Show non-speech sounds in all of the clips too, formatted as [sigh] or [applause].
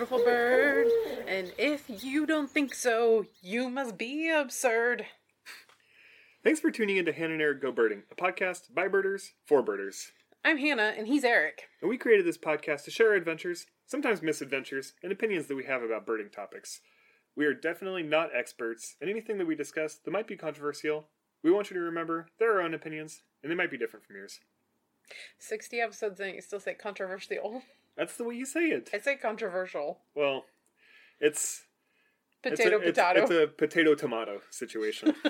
beautiful bird. And if you don't think so, you must be absurd. Thanks for tuning in to Hannah and Eric Go Birding, a podcast by birders for birders. I'm Hannah, and he's Eric. And we created this podcast to share our adventures, sometimes misadventures, and opinions that we have about birding topics. We are definitely not experts, and anything that we discuss that might be controversial, we want you to remember they're our own opinions, and they might be different from yours. 60 episodes and you still say controversial. [laughs] That's the way you say it. I say controversial. Well, it's Potato, it's a, potato. It's, a potato tomato situation. [laughs]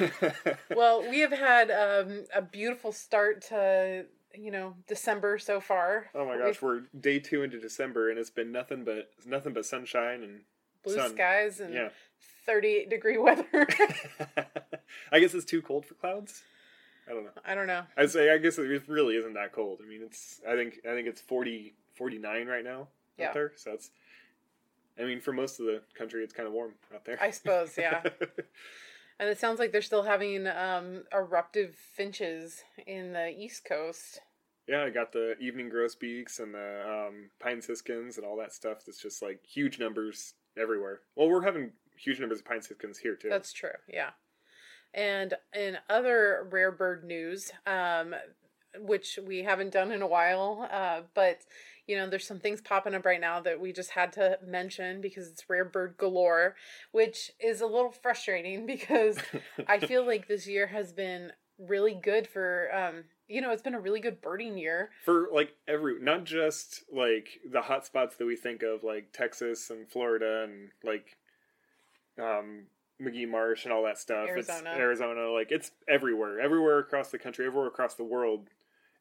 [laughs] well, we have had um, a beautiful start to, you know, December so far. oh my gosh, we're day two into December, and it's been nothing but nothing but sunshine and Blue sun. skies and Yeah. 38 degree weather. [laughs] I guess it's too cold for clouds. I don't know. I don't know. I'd say I guess it really isn't that cold. I mean, it's I think I think it's 40, 49 right now Yeah. out there. So it's I mean, for most of the country, it's kind of warm out there. I suppose, yeah. [laughs] And it sounds like they're still having um, eruptive finches in the East Coast. yeah, I got the evening grosbeaks and the um, pine siskins and all that stuff. That's just like huge numbers everywhere. Well, we're having huge numbers of pine siskins here too. That's true, yeah. And in other rare bird news, um, which we haven't done in a while, uh, but you know, there's some things popping up right now that we just had to mention because it's rare bird galore, which is a little frustrating [laughs] because I [laughs] feel like this year has been really good for, um, you know, it's been a really good birding year. for like every not just like the hot spots that we think of like Texas and Florida and like um Magee Marsh and all that stuff. Arizona. It's Arizona, like it's everywhere. Everywhere across the country, everywhere across the world.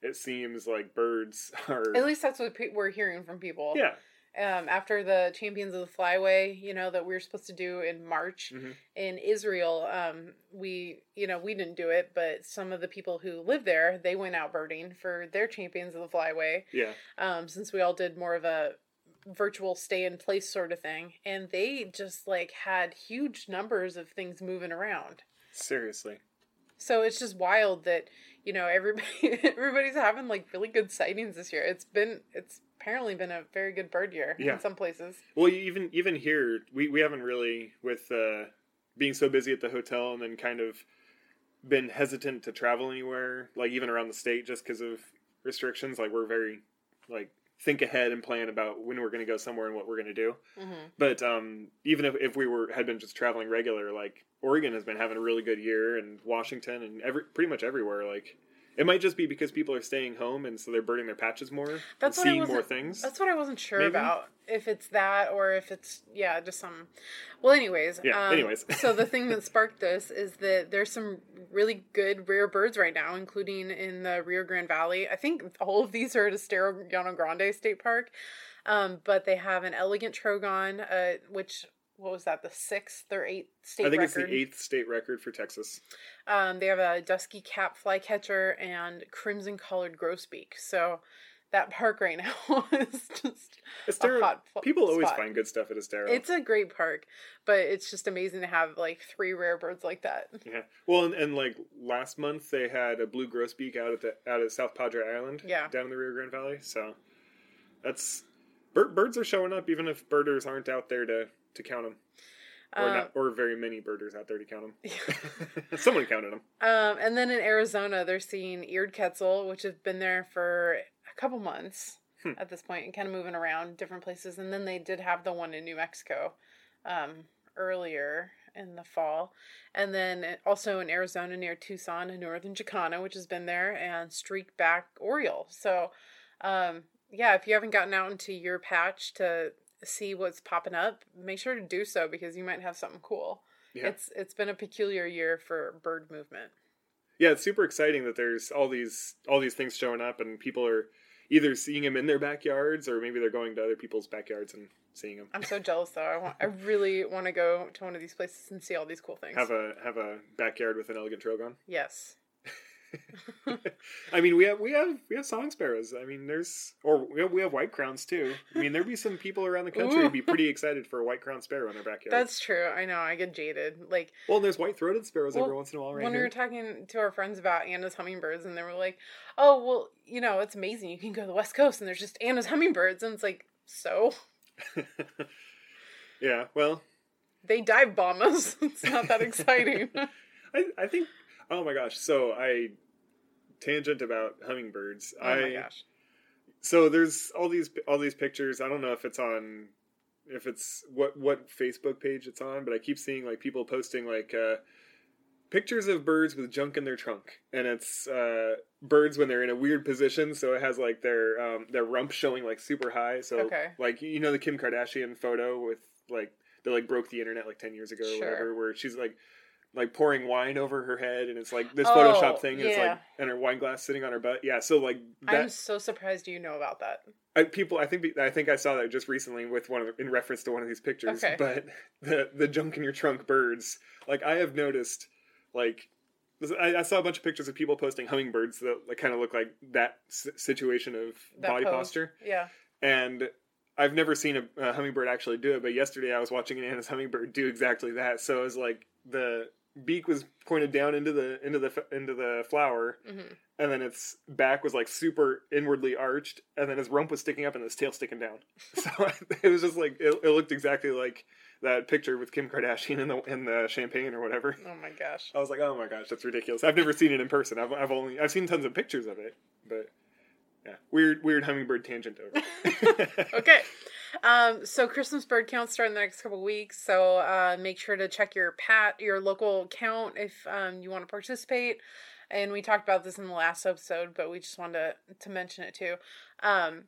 It seems like birds [laughs] are At least that's what pe- we're hearing from people. Yeah. um, after the Champions of the Flyway, you know, that we were supposed to do in March Mhm. in Israel, um, we, you know, we didn't do it, but some of the people who live there, they went out birding for their Champions of the Flyway, Yeah. um, since we all did more of a virtual stay in place sort of thing. And they just like had huge numbers of things moving around. Seriously. So it's just wild that, you know, everybody [laughs] everybody's having like really good sightings this year. It's been it's apparently been a very good bird year Yeah. in some places. Well, even even here, we, we haven't really with uh, being so busy at the hotel and then kind of been hesitant to travel anywhere, like even around the state, just because of restrictions. Like we're very like think ahead and plan about when we're going to go somewhere and what we're going to do. hmm But um, even if, if we were had been just traveling regular, like Oregon has been having a really good year, and Washington and every pretty much everywhere, like. It might just be because people are staying home and so they're burning their patches more, That's and seeing more things. That's what I wasn't sure Maybe. about. If it's that or if it's yeah, just some. Well, anyways. Yeah, um, anyways. so the thing that [laughs] sparked this is that there's some really good rare birds right now, including in the Rio Grande Valley. I think all of these are at Estero Llano Grande State Park, um, but they have an elegant trogon, uh, which what was that? The sixth or eighth state I think record. it's the eighth state record for Texas. Um, they have a dusky cap flycatcher and crimson collared grosbeak. So that park right now [laughs] is just Estero, a hot fo- people always spot. find good stuff at Estero. It's a great park, but it's just amazing to have like three rare birds like that. yeah. Well, and, and like last month they had a blue grosbeak out at the out at South Padre Island. Yeah. Down in the Rio Grande Valley. So that's bir- birds are showing up, even if birders aren't out there to to count them, or Um, not, or very many birders out there to count them. [laughs] [laughs] Someone counted them. Um, and then in Arizona, they're seeing eared quetzal, which have been there for a couple months Hmm. at this point and kind of moving around different places. And then they did have the one in New Mexico um, earlier in the fall. And then also in Arizona near Tucson and northern jacana, which has been there, and streak back Oriole. So, um, yeah, if you haven't gotten out into your patch to see what's popping up, make sure to do so because you might have something cool. Yeah. It's it's been a peculiar year for bird movement. Yeah, it's super exciting that there's all these all these things showing up, and people are either seeing them in their backyards, or maybe they're going to other people's backyards and seeing them. I'm so jealous though. I want I really want to go to one of these places and see all these cool things. Have a have a backyard with an elegant trogon. yes. [laughs] I mean, we have we have we have song sparrows. I mean, there's or we have, we have white crowns too. I mean, there'd be some people around the country who'd be pretty excited for a white crown sparrow in their backyard. That's true. I know. I get jaded. Like, well, there's white throated sparrows Well, every once in a while, right when we were talking to our friends about Anna's hummingbirds, and they were like, "Oh, well, you know, it's amazing. You can go to the West Coast, and there's just Anna's hummingbirds." And it's like, so [laughs] yeah, well, they dive bomb us. [laughs] it's not that exciting. I I think. Oh my gosh! So I tangent about hummingbirds. oh I my gosh. so there's all these all these pictures. I don't know if it's on if it's what what Facebook page it's on, but I keep seeing like people posting like uh pictures of birds with junk in their trunk and it's uh birds when they're in a weird position so it has like their um their rump showing like super high so Okay. like you know the Kim Kardashian photo with like that like broke the internet like 10 years ago or Sure. whatever where she's like like pouring wine over her head and it's like this Oh, photoshop thing and it's like and her wine glass sitting on her butt yeah so like that I'm so surprised you know about that. I, people, I think I think I saw that just recently with one of, in reference to one of these pictures. Okay. But the the junk in your trunk birds, like I have noticed, like I, I saw a bunch of pictures of people posting hummingbirds that, like, kind of look like that s- situation of That body pose. posture, Yeah. and I've never seen a, a hummingbird actually do it. But yesterday I was watching an Anna's hummingbird do exactly that. So it was like the beak was pointed down into the into the into the flower hmm and then its back was like super inwardly arched, and then his rump was sticking up and his tail sticking down. [laughs] So it was just like it, it looked exactly like that picture with Kim Kardashian in the in the champagne or whatever. Oh my gosh. I was like, oh my gosh, that's ridiculous. I've never seen it in person. I've I've only I've seen tons of pictures of it, but yeah, weird weird hummingbird tangent over. [laughs] okay. Um, so Christmas bird counts start in the next couple weeks. So uh, make sure to check your pat your local count if um, you want to participate. And we talked about this in the last episode, but we just wanted to, to mention it too. Um,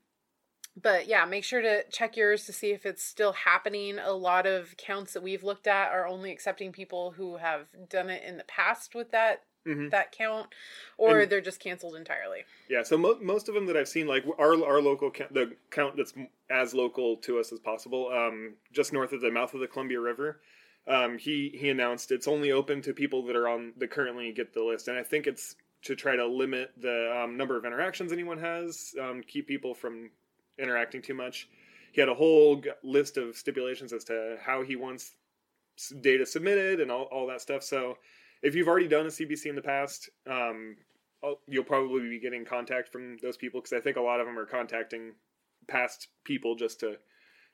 but yeah, make sure to check yours to see if it's still happening. A lot of counts that we've looked at are only accepting people who have done it in the past with that Mhm. that count, or And- they're just canceled entirely. Yeah, so mo- most of them that I've seen, like our our local count, the count that's as local to us as possible, um, just north of the mouth of the Columbia River, um, he he announced it's only open to people that are on that currently get the list, and I think it's to try to limit the um, number of interactions anyone has, um, keep people from interacting too much. He had a whole g- list of stipulations as to how he wants data submitted and all, all that stuff. So if you've already done a CBC in the past, um, you'll probably be getting contact from those people because I think a lot of them are contacting past people just to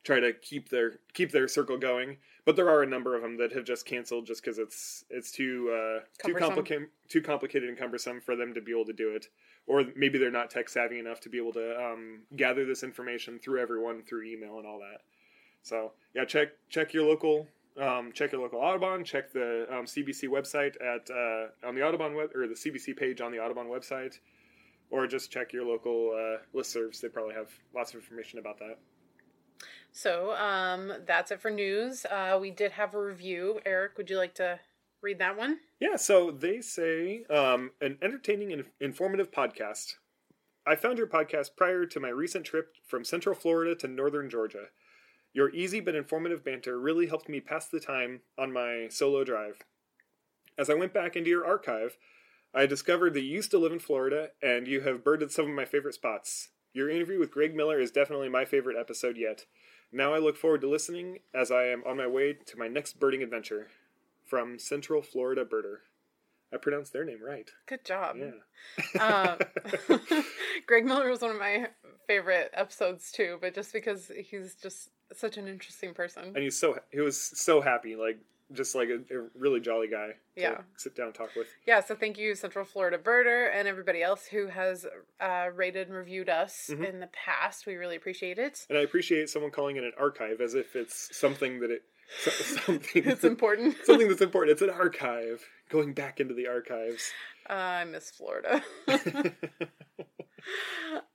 try to keep their keep their circle going. But there are a number of them that have just canceled just because it's it's too uh, too complicated too complicated and cumbersome for them to be able to do it, or maybe they're not tech savvy enough to be able to um, gather this information through everyone through email and all that. So yeah, check check your local um, check your local Audubon. Check the um, CBC website at uh, on the Audubon web or the CBC page on the Audubon website, or just check your local uh, listservs. They probably have lots of information about that. So um, that's it for news. Uh, we did have a review. Eric, would you like to read that one? Yeah, so they say um, an entertaining and informative podcast. I found your podcast prior to my recent trip from Central Florida to Northern Georgia. Your easy but informative banter really helped me pass the time on my solo drive. As I went back into your archive, I discovered that you used to live in Florida and you have birded some of my favorite spots. Your interview with Greg Miller is definitely my favorite episode yet. Now I look forward to listening as I am on my way to my next birding adventure. From Central Florida Birder. I pronounced their name right. Good job. Yeah. Um, [laughs] [laughs] Greg Miller was one of my favorite episodes too, but just because he's just such an interesting person. and he's so he was so happy, like just like a, a really jolly guy. To Yeah. Sit down and talk with. Yeah, so thank you, Central Florida Birder, and everybody else who has uh, rated and reviewed us Mhm. in the past. We really appreciate it. And I appreciate someone calling it an archive as if it's something that it so- [laughs] something It's important. something that's important. It's an archive. Going back into the archives. Uh, I miss Florida. [laughs] [laughs]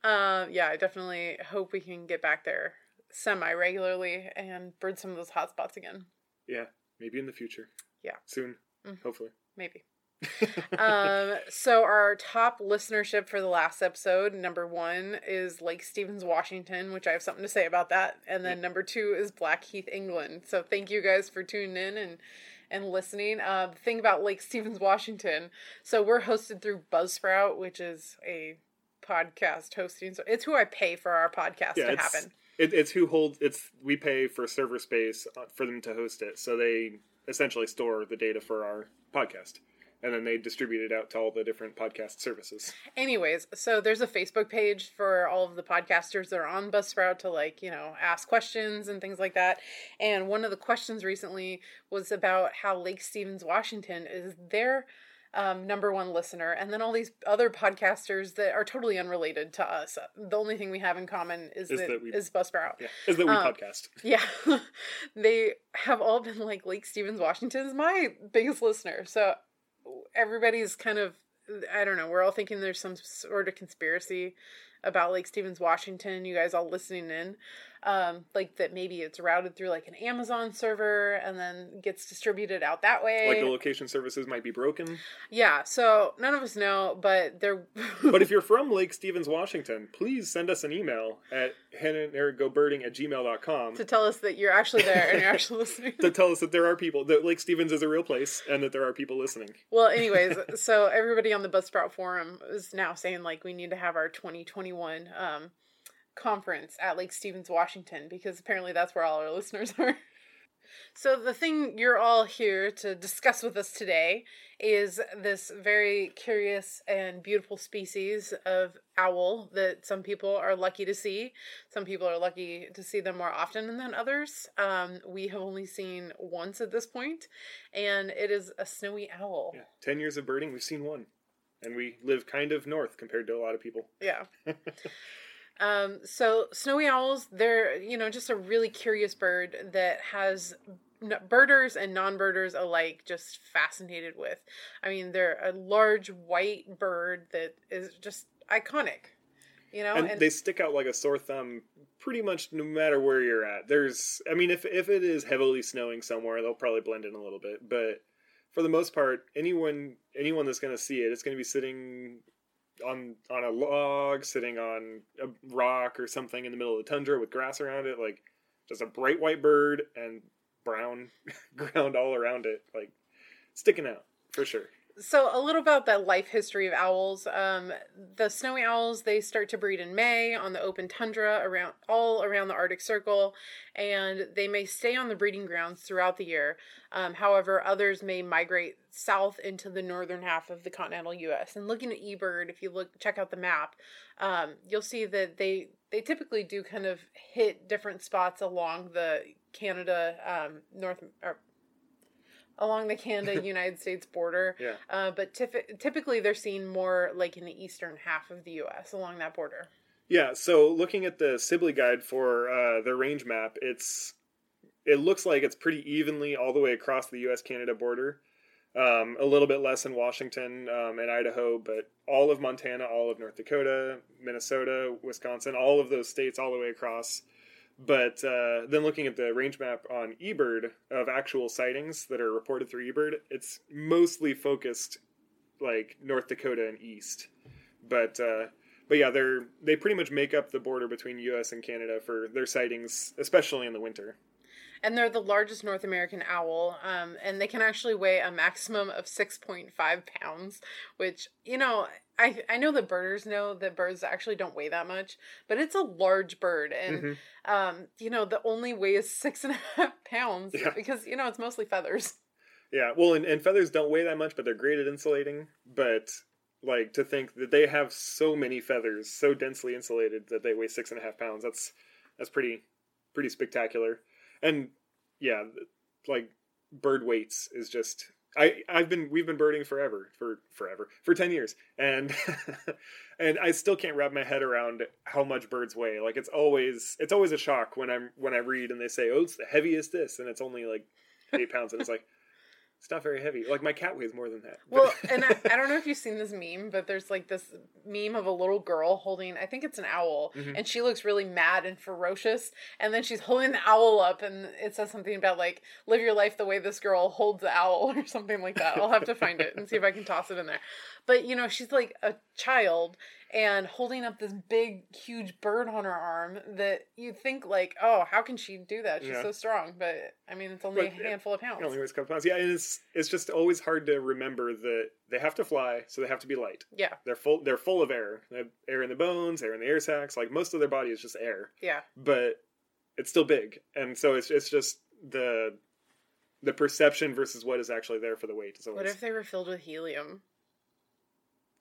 um, yeah, I definitely hope we can get back there semi regularly and bird some of those hot spots again. yeah, maybe in the future. Yeah. Soon, Mhm. hopefully. Maybe. [laughs] um, so our top listenership for the last episode, number one is Lake Stevens, Washington, which I have something to say about that, and then number two is Blackheath, England. So thank you guys for tuning in and and listening. Uh, the thing about Lake Stevens, Washington, so we're hosted through Buzzsprout, which is a podcast hosting. So it's who I pay for our podcast Yeah, to happen. It, it's who holds it's we pay for server space uh, for them to host it, so they essentially store the data for our podcast, and then they distribute it out to all the different podcast services. Anyways, so there's a Facebook page for all of the podcasters that are on Buzzsprout to like, you know, ask questions and things like that. And one of the questions recently was about how Lake Stevens, Washington is their um, number one listener, and then all these other podcasters that are totally unrelated to us. The only thing we have in common is, Is that, that we- is Buzzsprout. Yeah, is that we Um, podcast? [laughs] Yeah, they have all been like Lake Stevens, Washington is my biggest listener. So everybody's kind of, I don't know, we're all thinking there's some sort of conspiracy about Lake Stevens, Washington. You guys all listening in, um, like that maybe it's routed through like an Amazon server and then gets distributed out that way. Like the location services might be broken, yeah, so none of us know, but they're. [laughs] but if you're from Lake Stevens, Washington, please send us an email at hannahandericgobirding at gmail.com to tell us that you're actually there and you're actually listening. [laughs] to tell us that there are people, that Lake Stevens is a real place, and that there are people listening. Well, anyways, [laughs] so everybody on the Buzzsprout forum is now saying like we need to have our 2021 um, conference at Lake Stevens, Washington, because apparently that's where all our [laughs] listeners are. So the thing you're all here to discuss with us today is this very curious and beautiful species of owl that some people are lucky to see. Some people are lucky to see them more often than others. Um, we have only seen once at this point, and it is a snowy owl. Yeah, ten years of birding, we've seen one, and we live kind of north compared to a lot of people. Yeah. [laughs] um, so snowy owls, they're you know just a really curious bird that has birders and non-birders alike just fascinated with. I mean, they're a large white bird that is just iconic. You know, and, they stick out like a sore thumb pretty much no matter where you're at there's i mean if if it is heavily snowing somewhere they'll probably blend in a little bit but for the most part anyone anyone that's going to see it it's going to be sitting on on a log sitting on a rock or something in the middle of the tundra with grass around it like just a bright white bird and brown [laughs] ground all around it like sticking out for sure So a little about the life history of owls. Um, the snowy owls they start to breed in May on the open tundra around all around the Arctic Circle, and they may stay on the breeding grounds throughout the year. Um, however, others may migrate south into the northern half of the continental U.S. And looking at eBird, if you look check out the map, um, you'll see that they they typically do kind of hit different spots along the Canada um, North or along the [laughs] Canada United States border. yeah Uh, but typ- typically they're seen more like in the eastern half of the U.S. along that border. Yeah, so looking at the Sibley guide for uh, the range map, it's it looks like it's pretty evenly all the way across the U.S. Canada border. Um, a little bit less in Washington um, and Idaho, but all of Montana, all of North Dakota, Minnesota, Wisconsin, all of those states all the way across. But uh, then looking at the range map on eBird of actual sightings that are reported through eBird, it's mostly focused like North Dakota and east. But uh, but yeah, they're they pretty much make up the border between U.S. and Canada for their sightings, especially in the winter. And they're the largest North American owl, um, and they can actually weigh a maximum of 6.5 pounds, which, you know, I, I know that birders know that birds actually don't weigh that much, but it's a large bird. And, Mhm. um, you know, the only weighs [laughs] six and a half pounds Yeah. because, you know, it's mostly feathers. Yeah, well, and, and feathers don't weigh that much, but they're great at insulating. But like to think that they have so many feathers, so densely insulated that they weigh six and a half pounds. That's that's pretty pretty spectacular. And yeah, like bird weights is just. I, I've been we've been birding forever for forever for 10 years. And [laughs] and I still can't wrap my head around how much birds weigh. Like it's always it's always a shock when I'm when I read and they say oh it's the heaviest this and it's only like eight pounds and it's like It's not very heavy. Like my cat weighs more than that. Well, and I, [laughs] I don't know if you've seen this meme, but there's like this meme of a little girl holding, I think it's an owl, Mhm. and she looks really mad and ferocious. And then she's holding the owl up, and it says something about like, live your life the way this girl holds the owl, [laughs] or something like that. I'll have to find it and see if I can toss it in there. But, you know, she's like a child and holding up this big, huge bird on her arm that you think, like, oh, how can she do that? She's Yeah. so strong. But, I mean, it's only But, a handful of pounds. only weighs a couple pounds. Yeah, and it's it's just always hard to remember that they have to fly, so they have to be light. Yeah, They're full. They're full of air. They have air in the bones, air in the air sacs. Like most of their body is just air, yeah. but it's still big, and so it's it's just the the perception versus what is actually there for the weight. Is What always if they were filled with helium?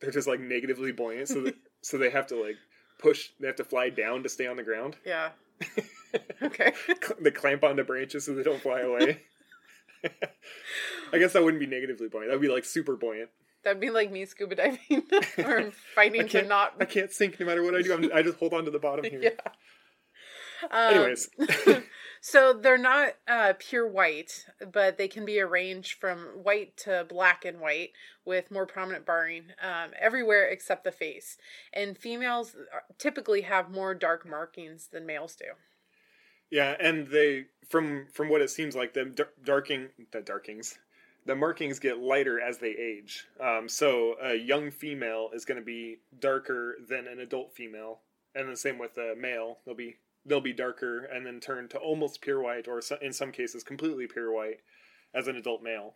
They're just like negatively buoyant, so that, [laughs] so they have to like push. They have to fly down to stay on the ground. Yeah. [laughs] Okay. they clamp onto branches so they don't fly away. I guess that wouldn't be negatively buoyant. That would be like super buoyant. That'd be like me scuba diving [laughs] or fighting to not. I can't sink no matter what I do. I'm, I just hold on to the bottom here. Yeah. Um, Anyways, so they're not uh, pure white, but they can be arranged from white to black and white with more prominent barring um, everywhere except the face. And females typically have more dark markings than males do. yeah, and they from from what it seems like the dar- darking the darkings, the markings get lighter as they age. Um, so a young female is going to be darker than an adult female, and the same with a male. They'll be they'll be darker and then turn to almost pure white, or in some cases completely pure white, as an adult male.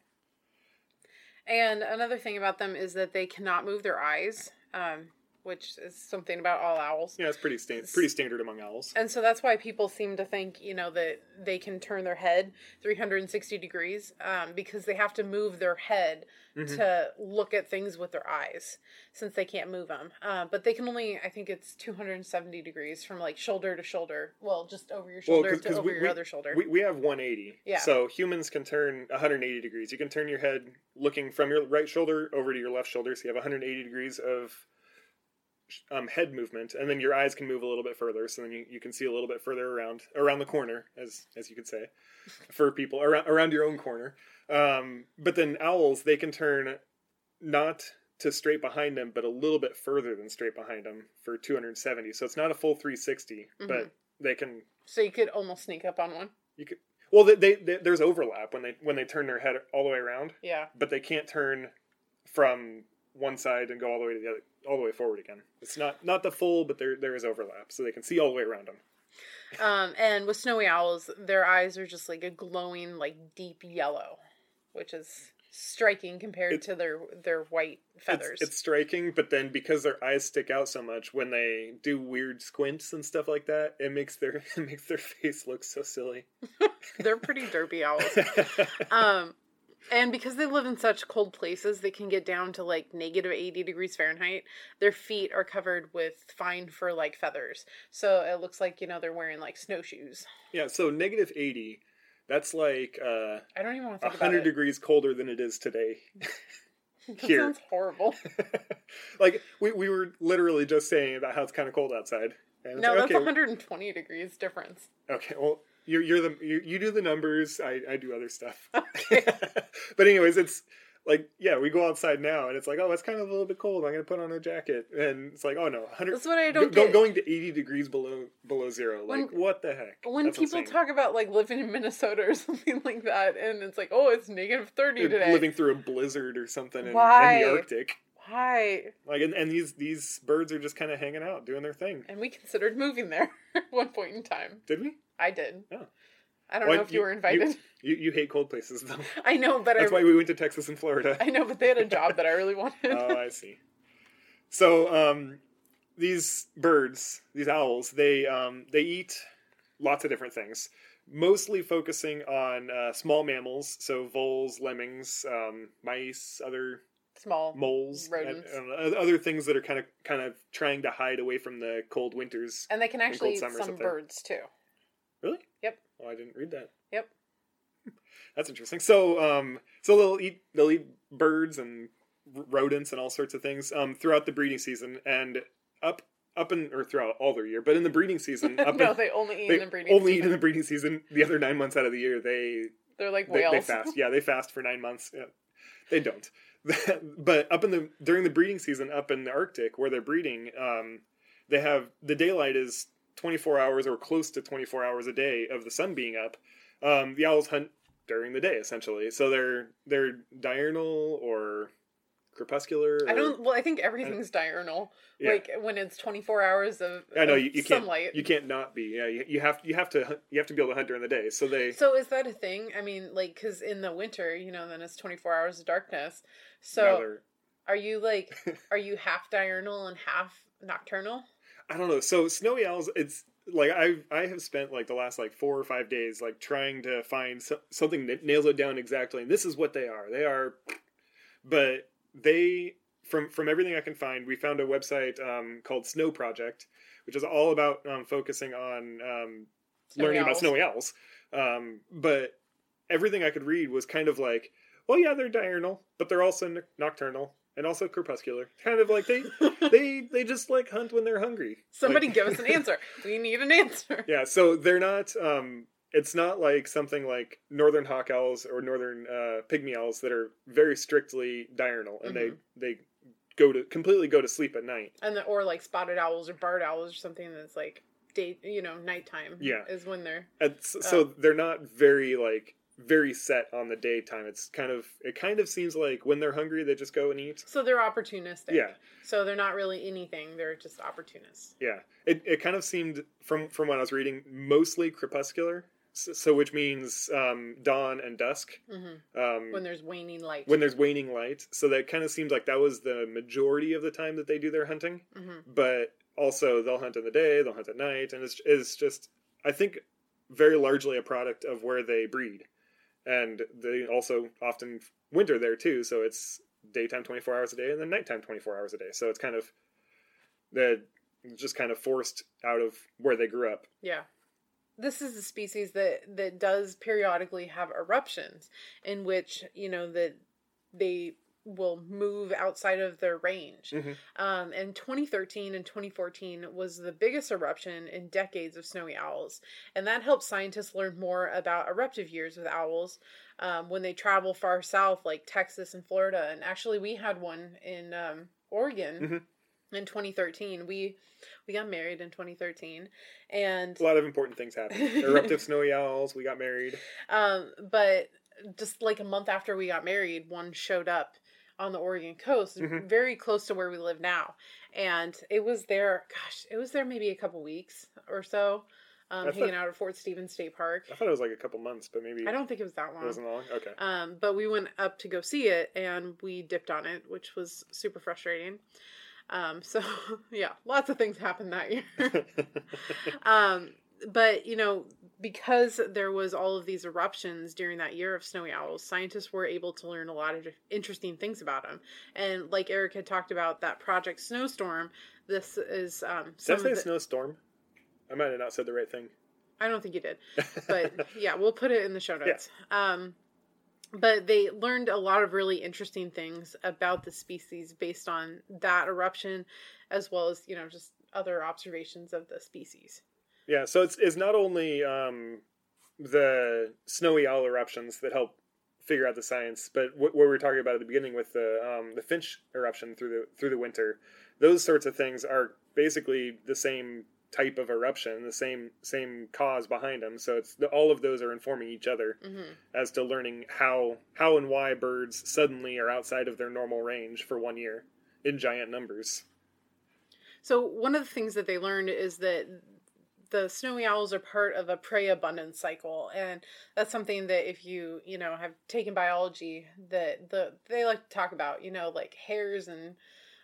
And another thing about them is that they cannot move their eyes, um, which is something about all owls. Yeah, it's pretty sta- pretty standard among owls. And so that's why people seem to think, you know, that they can turn their head 360 degrees um, because they have to move their head Mhm. to look at things with their eyes since they can't move them. Uh, but they can only, I think it's 270 degrees from like shoulder to shoulder. Well, just over your Well, shoulder 'cause- to 'cause over we- your we- other shoulder. We, we have 180. Yeah. So humans can turn 180 degrees. You can turn your head looking from your right shoulder over to your left shoulder. So you have 180 degrees of um, head movement, and then your eyes can move a little bit further. So then you, you can see a little bit further around around the corner, as as you could say, [laughs] for people around around your own corner. Um, but then owls, they can turn not to straight behind them, but a little bit further than straight behind them for 270. So it's not a full 360, Mhm. but they can so you could almost sneak up on one. you could well they, they, they there's overlap when they when they turn their head all the way around Yeah. but they can't turn from one side and go all the way to the other all the way forward again it's not not the full but there there is overlap so they can see all the way around them Um, and with snowy owls, their eyes are just like a glowing, like deep yellow, which is striking compared It- to their their white feathers. it's, it's striking but then because their eyes stick out so much when they do weird squints and stuff like that it makes their [laughs] it makes their face look so silly [laughs] They're pretty derpy owls. [laughs] Um, and because they live in such cold places, they can get down to like negative 80 degrees Fahrenheit. Their feet are covered with fine fur like feathers. So it looks like, you know, they're wearing like snowshoes. yeah so negative 80 that's like uh I don't even want to think 100 about it. degrees colder than it is today [laughs] That here. sounds horrible. [laughs] like we, we were literally just saying about how it's kind of cold outside. And No, like, that's okay, 120 degrees difference. okay. Well, you're you're the you, you do the numbers. I I do other stuff. [laughs] Okay. [laughs] but anyways, it's like yeah, we go outside now, and it's like oh, it's kind of a little bit cold. I'm gonna put on a jacket, and it's like oh no, 100. That's what I don't go- get. going to 80 degrees below below zero. Like When- what the heck? when That's people talk about like living in Minnesota or [laughs] something like that, and it's like, oh, it's negative 30 today. living through a blizzard or something in, in the Arctic. Why? Like and, and these these birds are just kind of hanging out, doing their thing. And we considered moving there [laughs] at one point in time. Did we? I did. Yeah. I don't Why- know if you, were invited. You, you hate cold places though. [laughs] I know, but That's I, why we went to Texas and Florida. I know, but they had a job that I really [laughs] wanted. oh, I see. So, um, these birds, these owls, they um, they eat lots of different things. Mostly focusing on uh, small mammals, so voles, lemmings, um, mice, other Small. moles, Rodents. and, and other things that are kind of kind of trying to hide away from the cold winters. And they can actually eat some birds too. Really? Yep. Oh, I didn't read that. Yep. [laughs] That's interesting. So, um, so they'll eat they'll eat birds and rodents and all sorts of things um, throughout the breeding season and up up in or throughout all their year, but in the breeding season, [laughs] up no, in, they only eat they in the breeding only eat season. in the breeding season. The other nine months out of the year, they They're like They, whales. they fast. [laughs] Yeah, they fast for nine months. Yeah. They don't. [laughs] but up in the during the breeding season, up in the Arctic where they're breeding, um, they have the daylight is 24 hours or close to 24 hours a day of the sun being up. Um, the owls hunt during the day essentially, so they're they're diurnal or crepuscular. I don't. Well, I think everything's diurnal. Yeah. Like when it's twenty four hours of, I know you, you can't. sunlight. You can't not be. Yeah, you, you have you have to you have to be able to hunt during the day. So they So is that a thing? I mean, like, because in the winter, you know, then it's twenty four hours of darkness. So now they're- you like, [laughs] are you half diurnal and half nocturnal? I don't know. So snowy owls, it's like I I have spent like the last like four or five days like trying to find so, something that nails it down exactly. And this is what they are. They are, but they from from everything I can find, we found a website um, called Snow Project, which is all about um, focusing on um, learning about owls. snowy owls. Um, but everything I could read was kind of like, well, yeah, they're diurnal, but they're also nocturnal and also crepuscular. Kind of like they [laughs] they they just like hunt when they're hungry. Somebody Like- give us an [laughs] answer. We need an answer. yeah, so they're not. Um, it's not like something like northern hawk owls or northern uh, pygmy owls that are very strictly diurnal, and Mhm. they they go to completely go to sleep at night. And the, or like spotted owls or barred owls or something that's like day, you know, nighttime. Yeah. is when they're And s- so they're not very like very set on the daytime. It's kind of it kind of seems like when they're hungry they just go and eat. so they're opportunistic. Yeah. So they're not really anything. They're just opportunists. Yeah, it it kind of seemed from from what I was reading mostly crepuscular, so, so which means um, dawn and dusk. hmm Um, When there's waning light. when there's waning light. So that kind of seems like that was the majority of the time that they do their hunting. hmm But also they'll hunt in the day, they'll hunt at night, and it's it's just I think very largely a product of where they breed, and they also often winter there too. So it's daytime twenty four hours a day and then nighttime twenty four hours a day. So it's kind of that just kind of forced out of where they grew up. Yeah. This is a species that that does periodically have eruptions in which, you know, that they will move outside of their range. Mhm. Um, and 2013 and 2014 was the biggest eruption in decades of snowy owls. And that helps scientists learn more about eruptive years with owls um, when they travel far south, like Texas and Florida. And actually, we had one in um, Oregon Mhm. in 2013. We we got married in 2013, and A lot of important things happened. [laughs] Eruptive snowy owls. We got married. um, but just like a month after we got married, one showed up on the Oregon coast, Mhm. very close to where we live now, and it was there. Gosh, it was there maybe a couple weeks or so, um, hanging thought- out at Fort Stevens State Park. I thought it was like a couple months, but maybe I don't think it was that long. it wasn't long. Okay. Um, but we went up to go see it and we dipped on it, which was super frustrating. Um, so [laughs] yeah, lots of things happened that year. [laughs] um, but you know, because there was all of these eruptions during that year of snowy owls, scientists were able to learn a lot of interesting things about them. And like Eric had talked about that Project Snowstorm, this is um, Did I say snowstorm? I might have not said the right thing. I don't think you did, [laughs] but yeah, we'll put it in the show notes. Um, but they learned a lot of really interesting things about the species based on that eruption, as well as you know just other observations of the species. Yeah, so it's it's not only um, the snowy owl eruptions that help figure out the science, but what, what we were talking about at the beginning with the um, the Finch eruption through the through the winter, those sorts of things are basically the same type of eruption, the same same cause behind them. So it's all of those are informing each other hmm as to learning how how and why birds suddenly are outside of their normal range for one year in giant numbers. So one of the things that they learned is that the snowy owls are part of a prey abundance cycle, and that's something that if you you know have taken biology, that the they like to talk about, you know, like hares and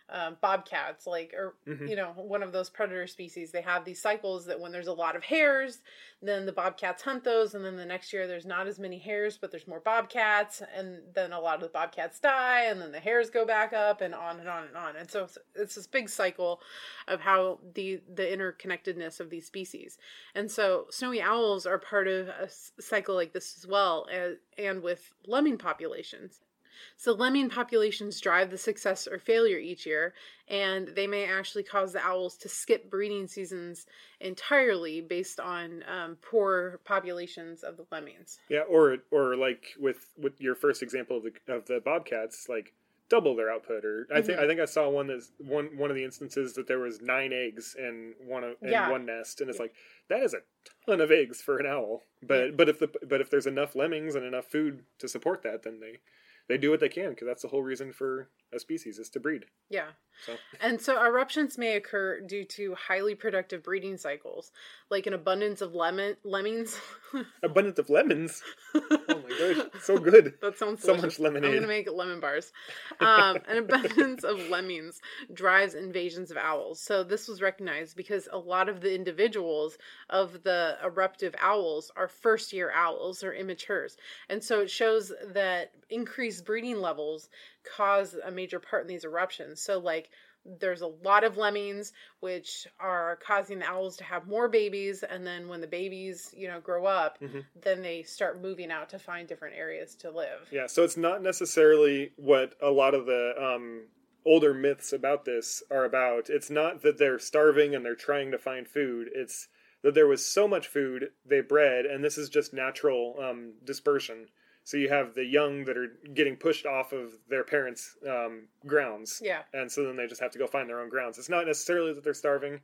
um, bobcats, like or Mhm. you know one of those predator species. They have these cycles that when there's a lot of hares, then the bobcats hunt those, and then the next year there's not as many hares, but there's more bobcats, and then a lot of the bobcats die, and then the hares go back up, and on and on and on. And so it's, it's this big cycle of how the the interconnectedness of these species. And so snowy owls are part of a cycle like this as well, as, and with lemming populations. So lemming populations drive the success or failure each year, and they may actually cause the owls to skip breeding seasons entirely based on um, poor populations of the lemmings. Yeah, or or like with with your first example of the of the bobcats, like double their output. Or I think Mhm. I think I saw one that's one one of the instances that there was nine eggs in one of in Yeah. one nest, and it's like that is a ton of eggs for an owl. But but if the but if there's enough lemmings and enough food to support that, then they they do what they can because that's the whole reason for a species is to breed. Yeah. So And so eruptions may occur due to highly productive breeding cycles, like an abundance of lemon lemmings. [laughs] abundance of lemons. [laughs] [laughs] So good. that sounds So much lemonade. I'm gonna make lemon bars. [laughs] Um, an abundance of lemmings drives invasions of owls. So this was recognized because a lot of the individuals of the eruptive owls are first year owls or immatures, and so it shows that increased breeding levels cause a major part in these eruptions. So like there's a lot of lemmings which are causing the owls to have more babies and then when the babies you know grow up Mhm. then they start moving out to find different areas to live Yeah, so it's not necessarily what a lot of the um, older myths about this are about. It's not that they're starving and they're trying to find food. It's that there was so much food they bred, and this is just natural um, dispersion. So you have the young that are getting pushed off of their parents' um, grounds, yeah and so then they just have to go find their own grounds. It's not necessarily that they're starving,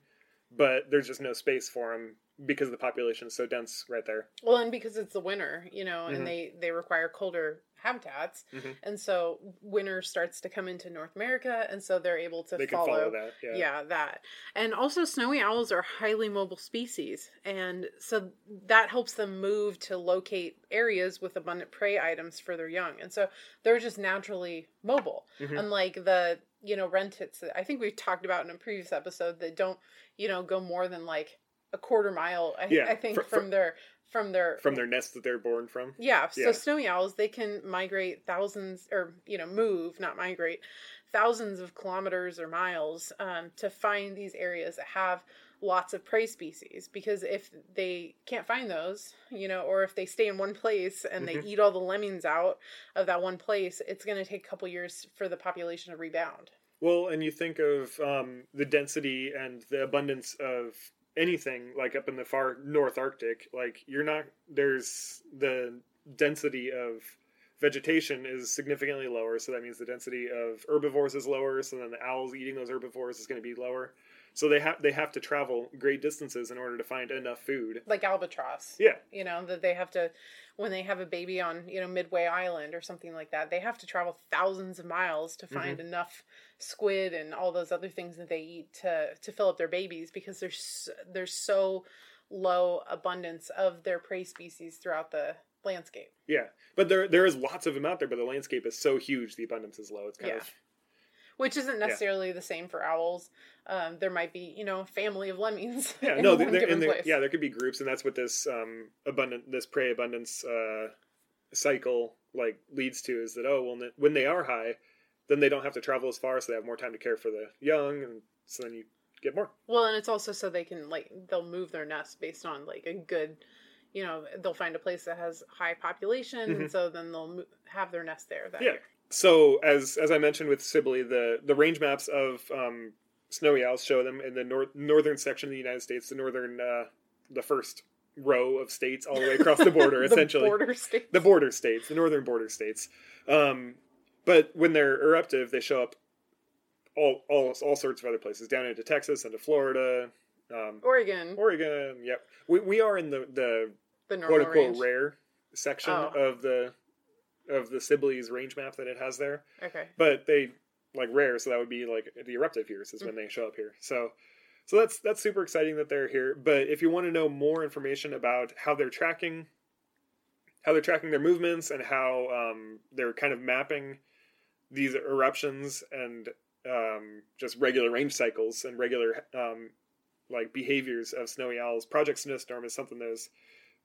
but there's just no space for them because the population is so dense right there. Well, and because it's the winter, you know, and they they require colder habitats, Mhm. and so winter starts to come into North America, and so they're able to They follow. follow that. Yeah. yeah. that. And also, snowy owls are highly mobile species, and so that helps them move to locate areas with abundant prey items for their young, and so they're just naturally mobile, Mhm. unlike the you know wren tits that I think we've talked about in a previous episode that don't you know go more than like a quarter mile. I, Yeah, I think fr- from their from their From their nest that they're born from. yeah, so snowy owls they can migrate thousands or you know move, not migrate, thousands of kilometers or miles um, to find these areas that have lots of prey species because if they can't find those, you know, or if they stay in one place and Mhm. they eat all the lemmings out of that one place, it's going to take a couple years for the population to rebound. Well, and you think of um, the density and the abundance of anything like up in the far North Arctic. Like you're not there's the density of vegetation is significantly lower, so that means the density of herbivores is lower. So then the owls eating those herbivores is going to be lower. So they have they have to travel great distances in order to find enough food. Like albatross. Yeah, you know that they have to when they have a baby on you know midway island or something like that they have to travel thousands of miles to find mm-hmm. enough squid and all those other things that they eat to to fill up their babies because there's there's so low abundance of their prey species throughout the landscape yeah. But there there is lots of them out there, but the landscape is so huge, the abundance is low. It's kind Yeah. of which isn't necessarily the same for owls um, there might be you know a family of lemmings [laughs] yeah no there, there, and there, place. yeah there could be groups and that's what this um abundant this prey abundance uh cycle like leads to is that oh well when they are high then they don't have to travel as far so they have more time to care for the young and so then you get more Well, and it's also so they can like they'll move their nest based on like a good, you know, they'll find a place that has high population, and so then they'll have their nest there. That Mm-hmm. yeah so as as i mentioned with sibley the the range maps of um snowy owls show them in the nor- northern section of the united states the northern uh the first row of states all the way across the border [laughs] the essentially border state. the border states, the northern border states. Um, but when they're eruptive, they show up all all all sorts of other places, down into Texas, into Florida, um, Oregon, Oregon. Yep, we we are in the the the quote unquote range. rare section Oh. of the of the Sibley's range map that it has there. Okay. But they like rare, so that would be like the eruptive years is when they show up here. So. So that's that's super exciting that they're here. But if you want to know more information about how they're tracking how they're tracking their movements and how um, they're kind of mapping these eruptions and um, just regular range cycles and regular um, like behaviors of snowy owls. Project Snowstorm is something that was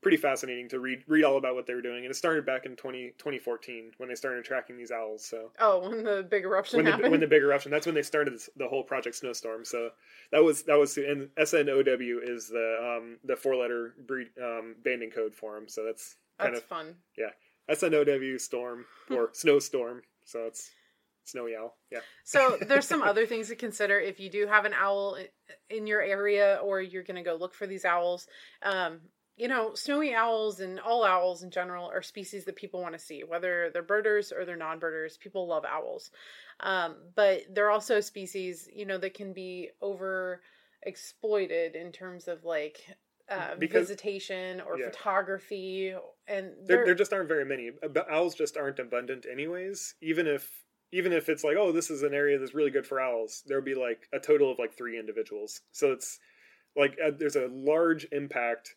pretty fascinating to read read all about what they were doing, and it started back in 20, 2014 when they started tracking these owls. So Oh, when the big eruption when the, when the big eruption, that's when they started this, the whole Project Snowstorm. So that was that was and SNOW is the um, the four letter breed um, banding code for them. So that's kind That's of fun. Yeah, SNOW storm or [laughs] snowstorm. So it's snowy owl. Yeah. So there's some [laughs] other things to consider if you do have an owl in your area or you're going to go look for these owls. Um, you know, snowy owls and all owls in general are species that people want to see, whether they're birders or they're non-birders. People love owls, um, but they're also species, you know, that can be over exploited in terms of like uh, because, visitation or yeah. photography, and there, there just aren't very many. Owls just aren't abundant, anyways. Even if even if it's like, oh, this is an area that's really good for owls, there'll be like a total of like three individuals. So it's like uh, there's a large impact,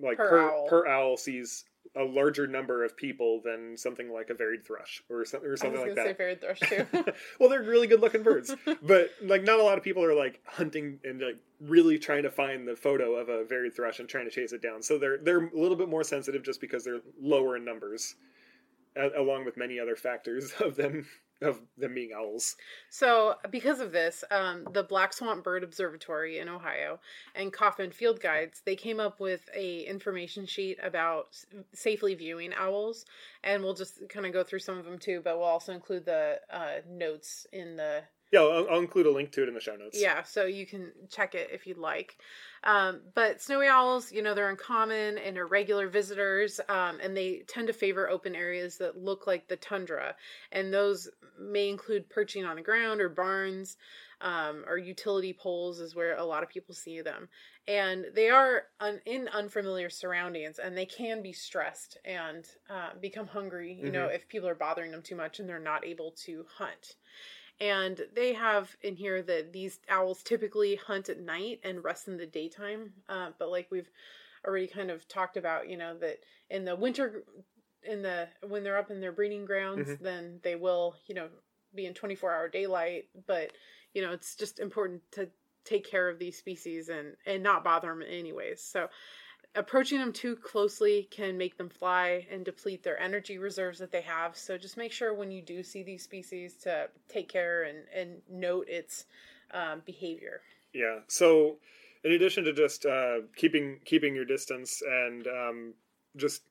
like per, per owl. per owl sees a larger number of people than something like a varied thrush or something or something like that. Say varied thrush too. [laughs] [laughs] well, they're really good looking birds, [laughs] but like not a lot of people are like hunting and like really trying to find the photo of a varied thrush and trying to chase it down. So they're they're a little bit more sensitive just because they're lower in numbers, along with many other factors of them of them being owls. So, because of this, um, the Black Swamp Bird Observatory in Ohio and Kaufman Field Guides they came up with a information sheet about safely viewing owls, and we'll just kind of go through some of them too. But we'll also include the uh, notes in the yeah, I'll, I'll, include a link to it in the show notes. Yeah, so you can check it if you'd like. Um, but snowy owls, you know, they're uncommon and are regular visitors, um, and they tend to favor open areas that look like the tundra. And those may include perching on the ground or barns um, or utility poles, is where a lot of people see them. And they are un- in unfamiliar surroundings, and they can be stressed and uh, become hungry, you mm-hmm. know, if people are bothering them too much and they're not able to hunt. And they have in here that these owls typically hunt at night and rest in the daytime. Uh, but like we've already kind of talked about, you know, that in the winter, in the when they're up in their breeding grounds, mm-hmm. then they will, you know, be in 24 hour daylight. But you know, it's just important to take care of these species and and not bother them anyways. So approaching them too closely can make them fly and deplete their energy reserves that they have. So just make sure when you do see these species to take care and, and note its um, behavior. Yeah. So in addition to just uh, keeping keeping your distance and um, just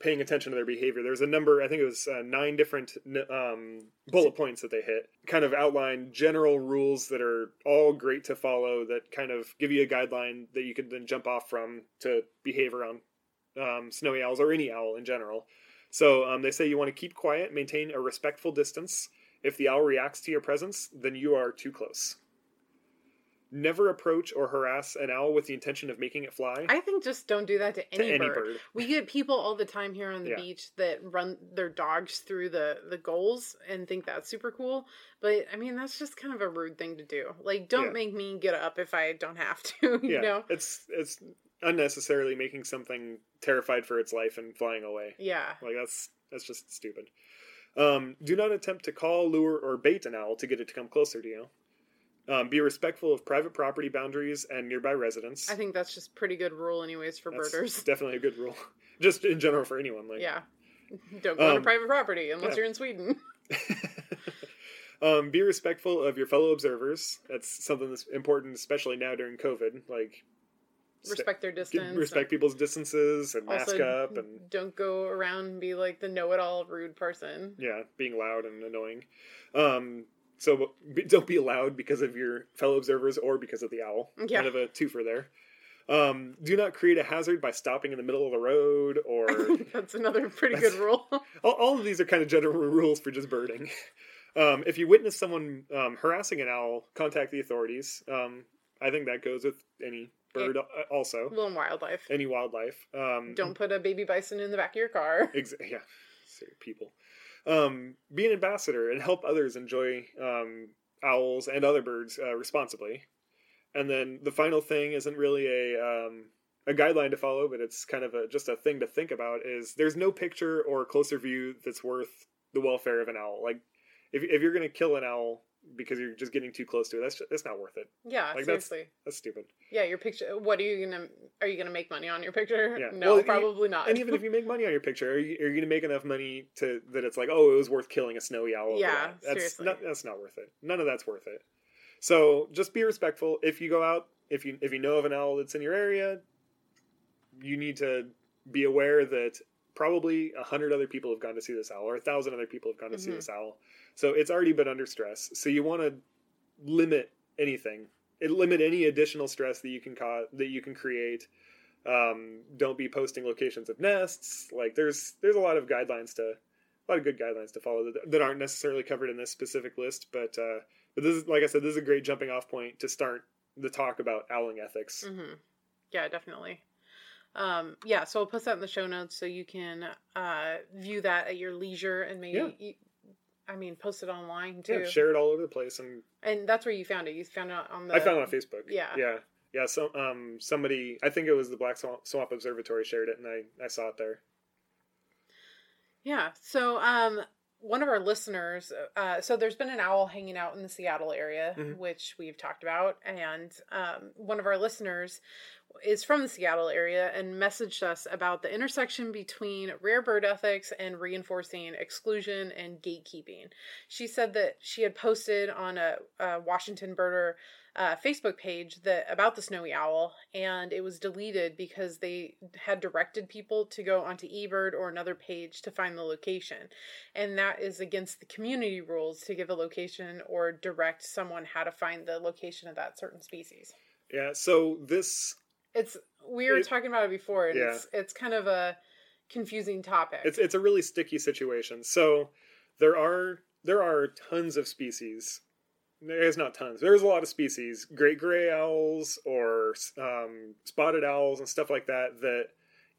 paying attention to their behavior. There's a number, I think it was uh, nine different um, bullet points that they hit, kind of outline general rules that are all great to follow that kind of give you a guideline that you can then jump off from to behave around um, snowy owls or any owl in general. So um, they say you want to keep quiet, maintain a respectful distance. If the owl reacts to your presence, then you are too close never approach or harass an owl with the intention of making it fly. I think just don't do that to any, to any bird. bird. We get people all the time here on the yeah. beach that run their dogs through the the goals and think that's super cool. But I mean, that's just kind of a rude thing to do. Like, don't yeah. make me get up if I don't have to. [laughs] You yeah. know, it's it's unnecessarily making something terrified for its life and flying away. Yeah, like that's that's just stupid. Um, do not attempt to call, lure, or bait an owl to get it to come closer to you. Um, be respectful of private property boundaries and nearby residents. I think that's just pretty good rule, anyways, for that's birders. [laughs] Definitely a good rule, [laughs] just in general for anyone. Like, yeah, don't go um, on private property unless yeah. you're in Sweden. [laughs] um, be respectful of your fellow observers. That's something that's important, especially now during COVID. Like, respect their distance. Respect people's distances and mask up and don't go around and be like the know-it-all rude person. Yeah, being loud and annoying. Um, so don't be loud because of your fellow observers or because of the owl. Yeah. Kind of a twofer there. Um, do not create a hazard by stopping in the middle of the road or. [laughs] that's another pretty good rule. [laughs] all, all, of these are kind of general [laughs] rules for just birding. Um, if you witness someone um, harassing an owl, contact the authorities. Um, I think that goes with any bird, also. Well, wildlife. Any wildlife. Um, Don't put a baby bison in the back of your car. Ex- yeah, people um, be an ambassador and help others enjoy um, owls and other birds uh, responsibly. And then the final thing isn't really a um, a guideline to follow, but it's kind of a, just a thing to think about. Is there's no picture or closer view that's worth the welfare of an owl. Like if if you're going to kill an owl, because you're just getting too close to it. That's that's not worth it. Yeah, like, seriously. That's, that's stupid. Yeah, your picture. What are you gonna? Are you gonna make money on your picture? Yeah. [laughs] No, well, probably not. And even if you make money on your picture, are you, are you gonna make enough money to that it's like, oh, it was worth killing a snowy owl? Yeah, that? that's seriously. Not, that's not worth it. None of that's worth it. So just be respectful. If you go out, if you if you know of an owl that's in your area, you need to be aware that probably a hundred other people have gone to see this owl, or a thousand other people have gone to see Mhm. this owl. So it's already been under stress. So you want to limit anything, it limit any additional stress that you can cause that you can create. Um, don't be posting locations of nests. Like there's there's a lot of guidelines to a lot of good guidelines to follow that, that aren't necessarily covered in this specific list. But uh, but this is like I said, this is a great jumping off point to start the talk about owling ethics. hmm Yeah, definitely. Um, yeah, so I'll post that in the show notes so you can uh, view that at your leisure and maybe, Yeah. you, I mean, post it online too. Yeah, share it all over the place, and And that's where you found it. You found it on the. I found it on Facebook. Yeah. yeah, yeah. So um, somebody, I think it was the Black Swamp, Swamp Observatory, shared it, and I I saw it there. Yeah. So, um, one of our listeners, uh, so there's been an owl hanging out in the Seattle area, Mhm. which we've talked about, and um, one of our listeners is from the Seattle area and messaged us about the intersection between rare bird ethics and reinforcing exclusion and gatekeeping. She said that she had posted on a, a Washington birder uh, Facebook page that about the snowy owl, and it was deleted because they had directed people to go onto eBird or another page to find the location, and that is against the community rules to give a location or direct someone how to find the location of that certain species. Yeah. So this It's we were It- talking about it before, and Yeah. it's it's kind of a confusing topic. it's it's a really sticky situation. So there are there are tons of species. There's not tons. There's a lot of species, great gray owls or um, spotted owls and stuff like that that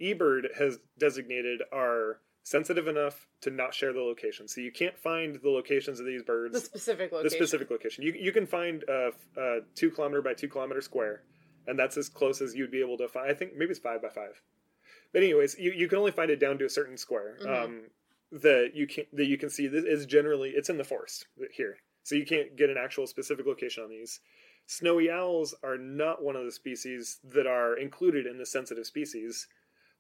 eBird has designated are sensitive enough to not share the location. So you can't find the locations of these birds. the specific location. the specific location. You you can find a, a two kilometer by two kilometer square, and that's as close as you'd be able to find. I think maybe it's five by five. But anyways, you, you can only find it down to a certain square. Mhm. Um, that you can that you can see this is generally it's in the forest here, so you can't get an actual specific location on these. Snowy owls are not one of the species that are included in the sensitive species.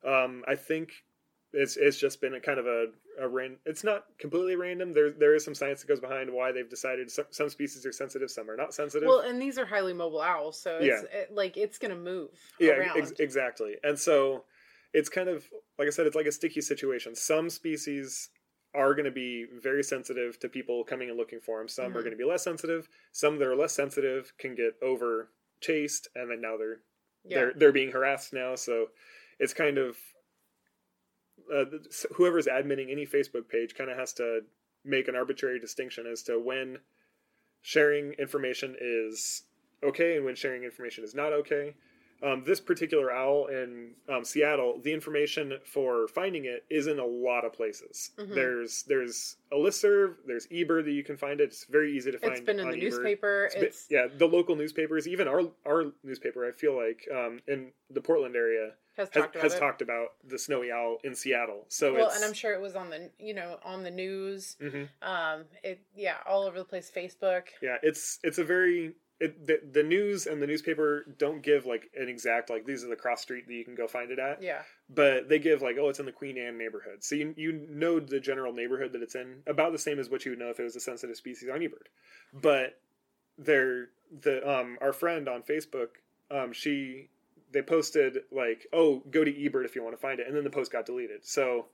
Um, I think it's it's just been a kind of a, a ran, it's not completely random. There there is some science that goes behind why they've decided some, some species are sensitive, some are not sensitive. Well, and these are highly mobile owls, so it's Yeah. it, like it's gonna move yeah, around. ex- exactly. And so it's kind of like I said, it's like a sticky situation. Some species are going to be very sensitive to people coming and looking for them. Some are Mhm. going to be less sensitive. Some that are less sensitive can get over chased, and then now they're yeah. they're they're being harassed now. So it's kind of uh, whoever's admitting any Facebook page kind of has to make an arbitrary distinction as to when sharing information is okay and when sharing information is not okay. Um, this particular owl in um, Seattle, the information for finding it is in a lot of places. Mhm. There's there's a listserv, there's eBird that you can find it. It's very easy to find. It's been in the eBird. newspaper. It's been- It's yeah, the local newspapers, even our our newspaper, I feel like um, in the Portland area has has, talked about has talked about the snowy owl in Seattle. So well, and I'm sure it was on the you know on the news. Mhm. Um, it yeah, all over the place. Facebook. yeah, it's it's a very it, the, the news and the newspaper don't give like an exact like these are the cross street that you can go find it at, Yeah, but they give like oh it's in the Queen Anne neighborhood, so you you know the general neighborhood that it's in about the same as what you would know if it was a sensitive species on eBird, but they're the um our friend on Facebook um she they posted like oh go to eBird if you want to find it, and then the post got deleted, so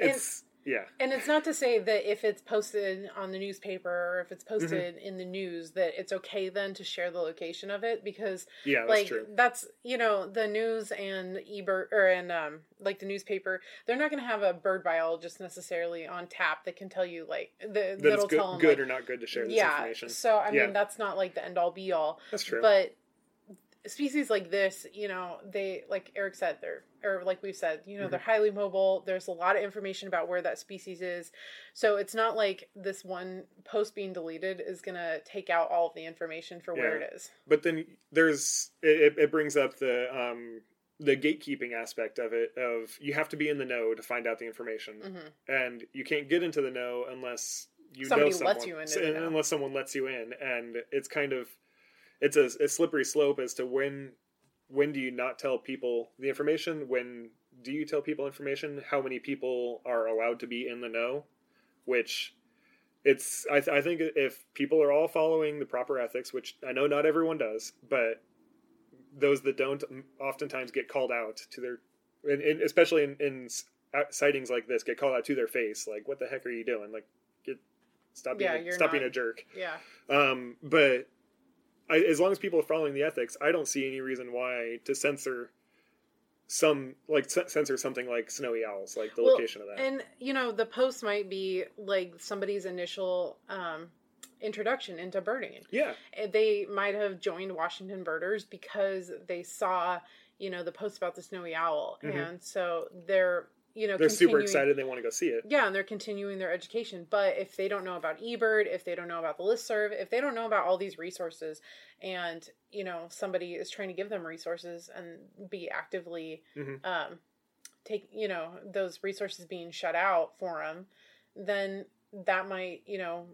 And- it's yeah and it's not to say that if it's posted on the newspaper or if it's Mm-hmm. posted in the news that it's okay then to share the location of it because yeah that's like true that's you know the news and eBird or and um like the newspaper they're not going to have a bird biologist necessarily on tap that can tell you like the that that'll good, tell them good like, or not good to share this yeah information. so I mean Yeah. that's not like the end all be all That's true. but species like this you know they like eric said they're or like we've said you know Mm-hmm. they're highly mobile. There's a lot of information about where that species is. So it's not like this one post being deleted is gonna take out all of the information for where it is. But then there's it, it brings up the um the gatekeeping aspect of it of you have to be in the know to find out the information. Hmm and you can't get into the know unless you Somebody know someone lets you into so- the know. unless someone lets you in. And it's kind of it's a, a slippery slope as to when when do you not tell people the information when do you tell people information how many people are allowed to be in the know which it's I, th- I think if people are all following the proper ethics which i know not everyone does but those that don't oftentimes get called out to their and, and especially in, in sightings like this, get called out to their face. Like, what the heck are you doing? Like, get stop being Yeah, a- stop not- being a jerk. Yeah. Um, but I, as long as people are following the ethics, I don't see any reason why to censor some like c- censor something like snowy owls, like the Well, location of that. And you know, the post might be like somebody's initial um, introduction into birding. yeah, Uh, They might have joined Washington Birders because they saw, you know, the post about the snowy owl, Mhm. and so they're, you know, they're super excited. They want to go see it. Yeah, and they're continuing their education. But if they don't know about eBird, if they don't know about the listserv, if they don't know about all these resources, and you know somebody is trying to give them resources and be actively Mhm. um, take you know those resources being shut out for them, then that might you know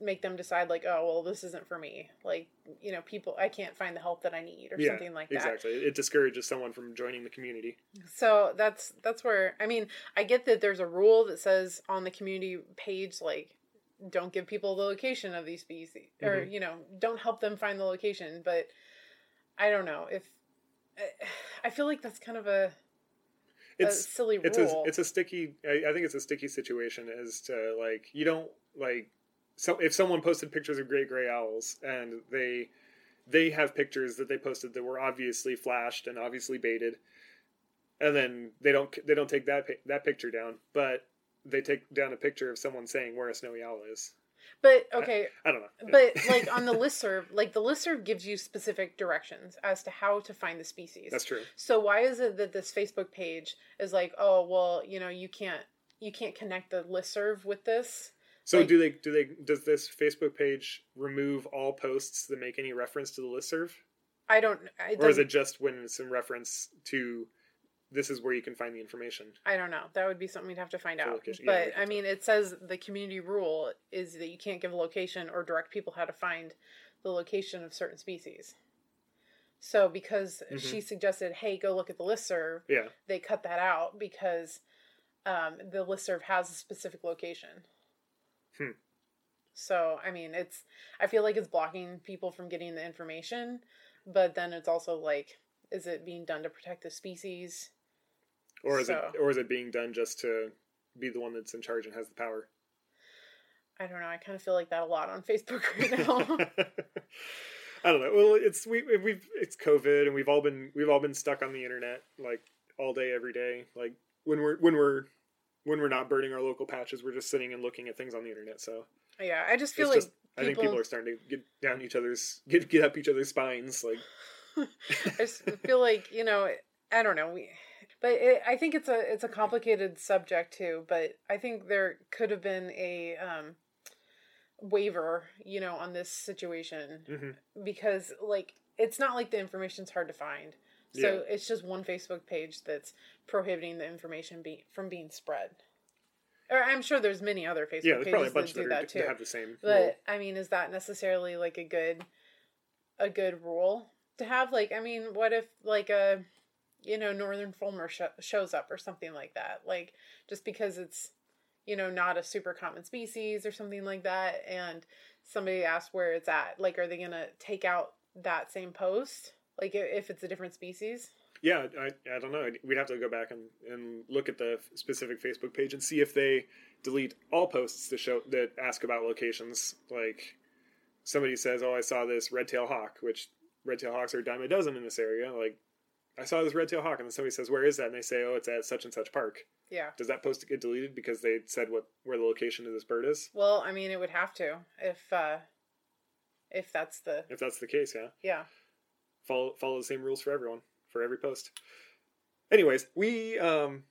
make them decide like oh well this isn't for me like you know people i can't find the help that i need or Yeah, something like that Exactly. It discourages someone from joining the community. so that's that's where I mean I get that there's a rule that says on the community page like don't give people the location of these species or Mhm. you know don't help them find the location but I don't know if [sighs] I feel like that's kind of a, a It's silly it's a it's a sticky. I, I think it's a sticky situation as to like you don't like so if someone posted pictures of great gray owls and they they have pictures that they posted that were obviously flashed and obviously baited, and then they don't they don't take that that picture down, but they take down a picture of someone saying where a snowy owl is. but okay, I don't know, but like on the [laughs] listserv, like the listserv gives you specific directions as to how to find the species. that's true. So why is it that this Facebook page is like, oh well, you know, you can't you can't connect the listserv with this? So Like- do they do they does this Facebook page remove all posts that make any reference to the listserv? I don't. I or is it just when it's in reference to this is where you can find the information I don't know. That would be something we'd have to find out. location, but we I mean, it says the community rule is that you can't give a location or direct people how to find the location of certain species. So because Mhm. she suggested, hey, go look at the listserv, yeah they cut that out because um, the listserv has a specific location. Hmm. So I mean, it's I feel like it's blocking people from getting the information, but then it's also like, is it being done to protect the species? or is So- it or is it being done just to be the one that's in charge and has the power I don't know. I kind of feel like that a lot on [laughs] Facebook right now. [laughs] i don't know well it's we we've it's covid and we've all been we've all been stuck on the internet like all day every day like when we're when we're when we're not burning our local patches we're just sitting and looking at things on the internet so yeah, I just feel like just i think people- people are starting to get down each other's get get up each other's spines like [laughs] I just feel like you know I don't know we, but it, I think it's a it's a complicated subject too. But I think there could have been a um, waiver, you know, on this situation mhm. because like it's not like the information's hard to find. So it's just one Facebook page that's prohibiting the information be, from being spread. Or I'm sure there's many other Facebook yeah there's probably a pages bunch that do that, are, that too. have the same rule. But I mean, is that necessarily like a good a good rule to have? Like, I mean, what if like a you know northern fulmar sh- shows up or something like that? Like, just because it's you know not a super common species or something like that, and somebody asks where it's at, like, are they gonna take out that same post? Like, if it's a different species? Yeah, I, I don't know. We'd have to go back and, and look at the specific Facebook page and see if they delete all posts that show that ask about locations. Like somebody says, "Oh, I saw this red-tail hawk," which red-tail hawks are a dime a dozen in this area. Like I saw this red-tail hawk, and then somebody says, "Where is that?" And they say, "Oh, it's at such and such park." Yeah. Does that post get deleted because they said what where the location of this bird is? Well, I mean, it would have to if uh if that's the If that's the case, yeah. yeah. Follow follow the same rules for everyone for every post. Anyways, we um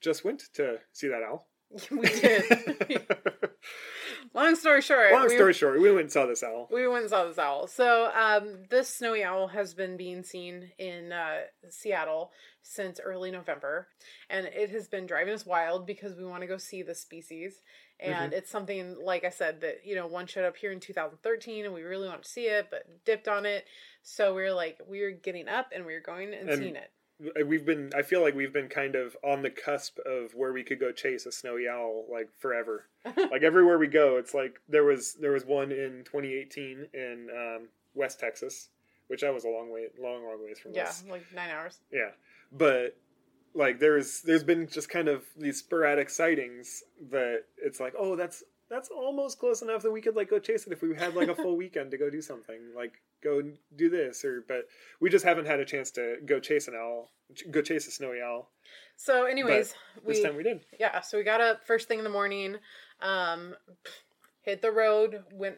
just went to see that owl. [laughs] we did. [laughs] Long story short, Long we, story short, we went and saw this owl. we went and saw this owl. So, um, this snowy owl has been being seen in uh, Seattle since early November, and it has been driving us wild because we want to go see the species. And it's something, like I said, that you know one showed up here in 2013, and we really wanted to see it, but dipped on it. So we are like, we are getting up and we are going and, And- seeing it. We've been I feel like we've been kind of on the cusp of where we could go chase a snowy owl like forever. [laughs] like everywhere we go, it's like there was there was one in 2018 in um, West Texas, which that was a long way long long ways from Yeah, us. like nine hours. Yeah. But like there's there's been just kind of these sporadic sightings that it's like oh that's that's almost close enough that we could like go chase it if we had like a full [laughs] weekend to go do something like go do this or but we just haven't had a chance to go chase an owl go chase a snowy owl So, anyways, this we time we did yeah. So we got up first thing in the morning, um, hit the road, went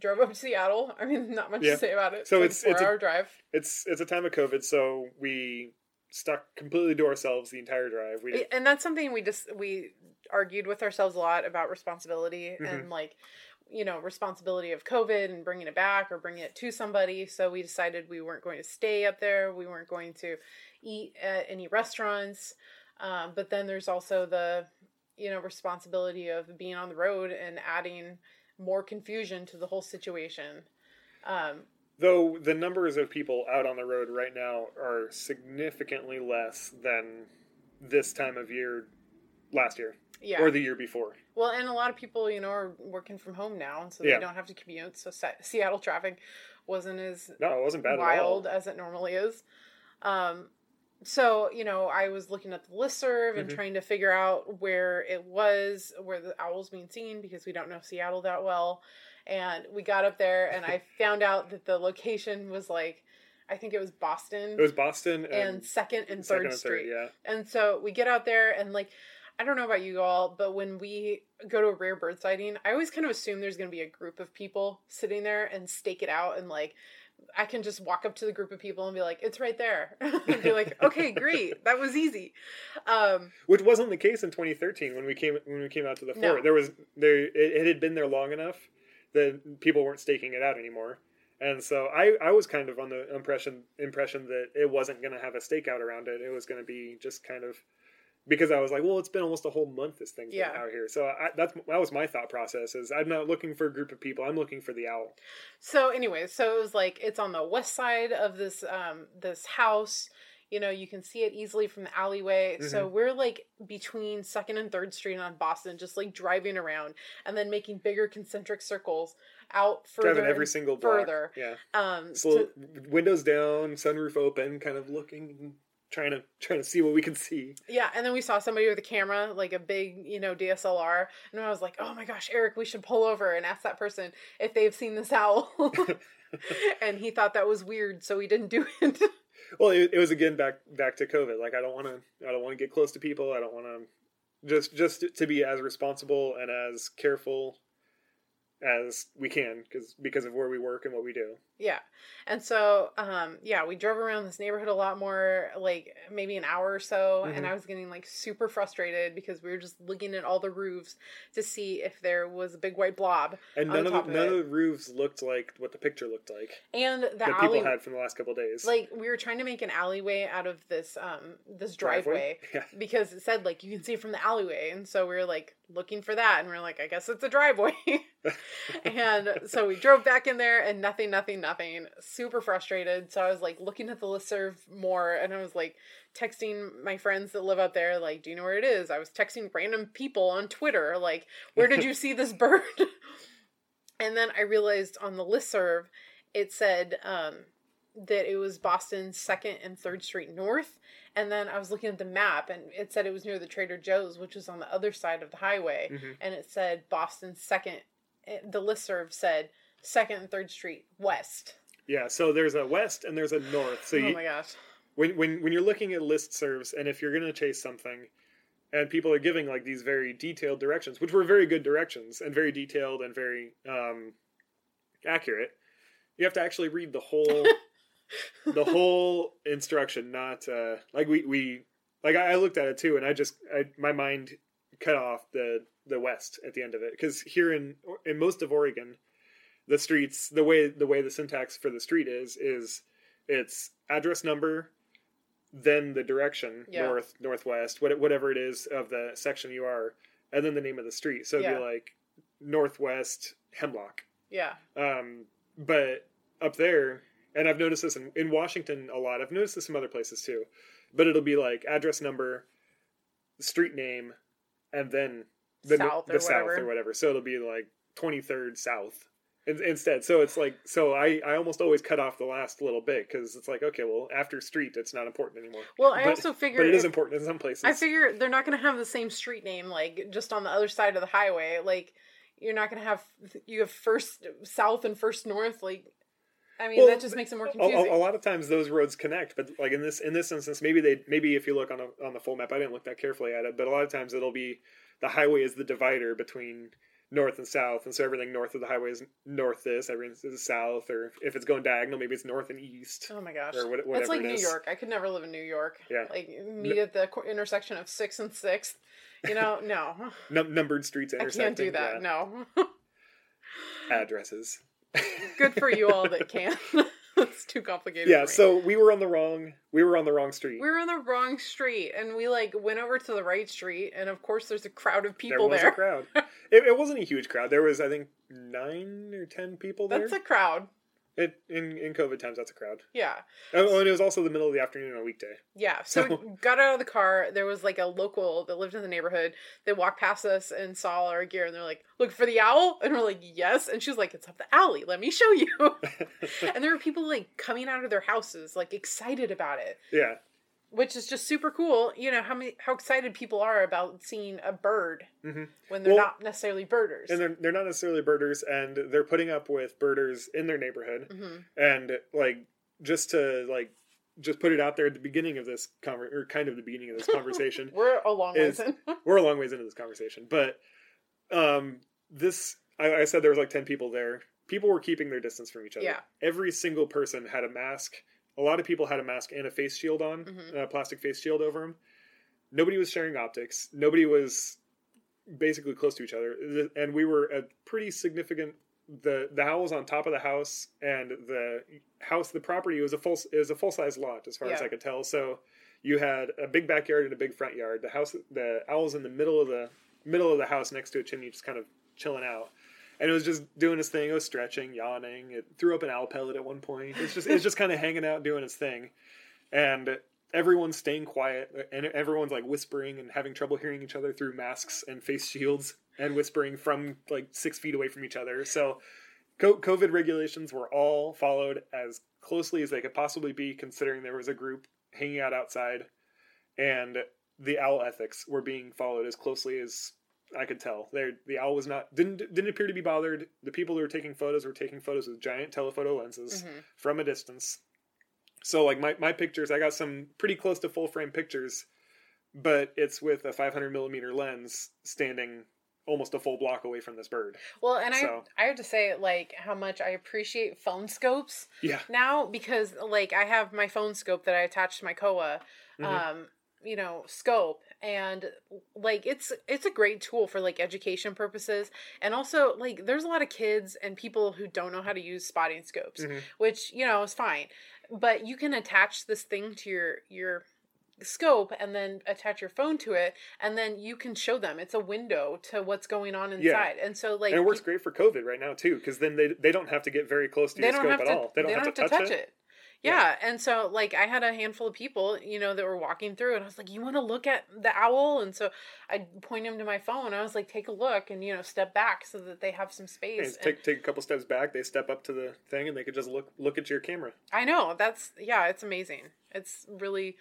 drove up to Seattle. I mean, not much Yeah. to say about it. So like it's- it's a- hour drive. it's it's a time of covid so we stuck completely to ourselves the entire drive. We and that's something we just we argued with ourselves a lot about responsibility Mm-hmm. and like you know responsibility of covid and bringing it back or bringing it to somebody. So we decided we weren't going to stay up there. We weren't going to eat at any restaurants. Um, but then there's also the you know responsibility of being on the road and adding more confusion to the whole situation. Um, Though the numbers of people out on the road right now are significantly less than this time of year last year yeah or the year before. Well, and a lot of people, you know, are working from home now, so Yeah. they don't have to commute. So Seattle traffic wasn't as No, it wasn't bad wild as it normally is. Um, so you know, I was looking at the listserv and Mhm. trying to figure out where it was, where the owls being seen, because we don't know Seattle that well. And we got up there, and I [laughs] found out that the location was like, I think it was Boston It was Boston and, and Second and Third and Street. yeah. And so we get out there and like I don't know about you all, but when we go to a rare bird sighting, I always kind of assume there's going to be a group of people sitting there and stake it out and like I can just walk up to the group of people and be like, "It's right there," [laughs] and be like, "Okay, [laughs] great, that was easy." Um, Which wasn't the case in 2013 when we came when we came out to the fort. No. There was there it, it had been there long enough that people weren't staking it out anymore. And so I, I was kind of on the impression impression that it wasn't going to have a stakeout around it. It was going to be just kind of because I was like, well, it's been almost a whole month this thing's Yeah. been out here. So I, that's that was my thought process. Is I'm not looking for a group of people. I'm looking for the owl. so anyway, so it was like it's on the west side of this um this house. You know, you can see it easily from the alleyway. So Mm-hmm. we're like between Second and Third Street on Boston, just like driving around and then making bigger concentric circles out further Driving every single block. further. Yeah. Um, So to- windows down, sunroof open, kind of looking, trying to trying to see what we can see. yeah, and then we saw somebody with a camera, like a big, you know, DSLR, and I was like, "Oh my gosh, Eric, we should pull over and ask that person if they've seen this owl." [laughs] [laughs] and he thought that was weird, so we didn't do it. Well, it, it was again back back to COVID. Like I don't want to I don't want to get close to people. I don't want to just just to be as responsible and as careful as we can because because of where we work and what we do. Yeah. And so, um, yeah, we drove around this neighborhood a lot more, like maybe an hour or so. And Mhm. I was getting like super frustrated because we were just looking at all the roofs to see if there was a big white blob. And On none of the, of none it. of the roofs looked like what the picture looked like And the that alley, people had from the last couple days. like we were trying to make an alleyway out of this, um, this driveway. [laughs] Yeah. Because it said like you can see from the alleyway, and so we were like looking for that, and we are like, I guess it's a driveway. [laughs] and so we drove back in there, and nothing, nothing, nothing. Super frustrated. So I was like looking at the listserv more, and I was like texting my friends that live out there, like, "Do you know where it is?" I was texting random people on Twitter, like, "Where did you [laughs] see this bird?" and then I realized on the listserv, it said um, that it was Boston's second and third street north. And then I was looking at the map and it said it was near the Trader Joe's, which was on the other side of the highway. Mhm. And it said Boston's second, it- the listserv said second and third street west. Yeah, so there's a west and there's a north. So oh you, my gosh. when when when you're looking at listservs and if you're going to chase something and people are giving like these very detailed directions which were very good directions and very detailed and very um accurate you have to actually read the whole [laughs] the whole instruction not uh like we we like I, I looked at it too and i just I, my mind cut off the the west at the end of it because here in in most of oregon the streets the way the way the syntax for the street is is it's address number then the direction Yeah. north northwest whatever it is of the section you are and then the name of the street so it'd Yeah. be like northwest hemlock Yeah. um, but up there, and I've noticed this in, in Washington a lot. I've noticed this in other places too. But it'll be like address number, street name, and then the South the or south whatever. or whatever. So it'll be like twenty third south, in- instead. So it's like so I I almost always cut off the last little bit because it's like okay, well after street it's not important anymore. Well, I But- also figure But it is important in some places. I figure they're not going to have the same street name like just on the other side of the highway. Like you're not going to have you have first south and first north. Like I mean Well, that just makes it more confusing. a, a lot of times those roads connect, but like in this in this instance, maybe they maybe if you look on a, on the full map, I didn't look that carefully at it, but a lot of times it'll be the highway is the divider between north and south, and so everything north of the highway is north this, everything is south, or if it's going diagonal, maybe it's north and east. oh my gosh, or what- that's whatever like it New. York. I could never live in New York. Yeah. like meet at the intersection of Sixth and Sixth. You know, [laughs] no, Num- numbered streets intersecting. I can't do that. yeah. No, [laughs] Addresses. good for you all that [laughs] can. It's too complicated. yeah, so we were on the wrong we were on the wrong street. we were on the wrong street, and we like went over to the right street, and of course, there's a crowd of there people was there. a crowd. It, it wasn't a huge crowd. There was I think nine or ten people there. That's a crowd. It in in COVID times, that's a crowd. Yeah. Oh, and it was also the middle of the afternoon on a weekday. Yeah. So So- we got out of the car. There was like a local that lived in the neighborhood. They walked past us and saw our gear and they're like, look for the owl. And we're like, yes. And she's like, it's up the alley. Let me show you. [laughs] and there were people like coming out of their houses, like excited about it, yeah, which is just super cool. You know, how many, how excited people are about seeing a bird hmm when they're Well, not necessarily birders. and they're they're not necessarily birders, and they're putting up with birders in their neighborhood, hmm and like just to like just put it out there at the beginning of this conver- or kind of the beginning of this [laughs] conversation. [laughs] We're a long ways in. [laughs] We're a long ways into this conversation, but um, this I, I said there was like ten people there. People were keeping their distance from each other. Yeah. Every single person had a mask. A lot of people had a mask and a face shield on, Mhm. a plastic face shield over them. Nobody was sharing optics. Nobody was basically close to each other, and we were a pretty significant. the The house was on top of the house, and the house, the property was a full was a full size lot as far as I could tell. So you had a big backyard and a big front yard. The house, the owl's in the middle of the middle of the house next to a chimney, just kind of chilling out. And it was just doing its thing. It was stretching, yawning. It threw up an owl pellet at one point. It's just it's just kind of hanging out, doing its thing, and everyone's staying quiet, and everyone's like whispering and having trouble hearing each other through masks and face shields, and whispering from like six feet away from each other. So, COVID regulations were all followed as closely as they could possibly be, considering there was a group hanging out outside, and the owl ethics were being followed as closely as I could tell. There, the owl was not didn't didn't appear to be bothered. The people who were taking photos were taking photos with giant telephoto lenses Mhm. from a distance. So like my, my pictures, I got some pretty close to full frame pictures, but it's with a 500 millimeter lens standing almost a full block away from this bird. Well, and So- I I have to say like how much I appreciate phone scopes Yeah. now because like I have my phone scope that I attach to my Kowa, Mhm. um, you know, scope, and like it's it's a great tool for like education purposes, and also like there's a lot of kids and people who don't know how to use spotting scopes, Mhm. which you know is fine, but you can attach this thing to your your scope and then attach your phone to it and then you can show them it's a window to what's going on inside and so like and it works great for COVID right now too, because then they they don't have to get very close to they your don't scope have at to all. They don't, have, to touch, it. Yeah. and so like I had a handful of people, you know, that were walking through, and I was like, "You want to look at the owl?" And so I point them to my phone. I was like, "Take a look," and you know, step back so that they have some space. And take take a couple steps back. They step up to the thing, and they could just look look at your camera. I know that's yeah, it's amazing. It's really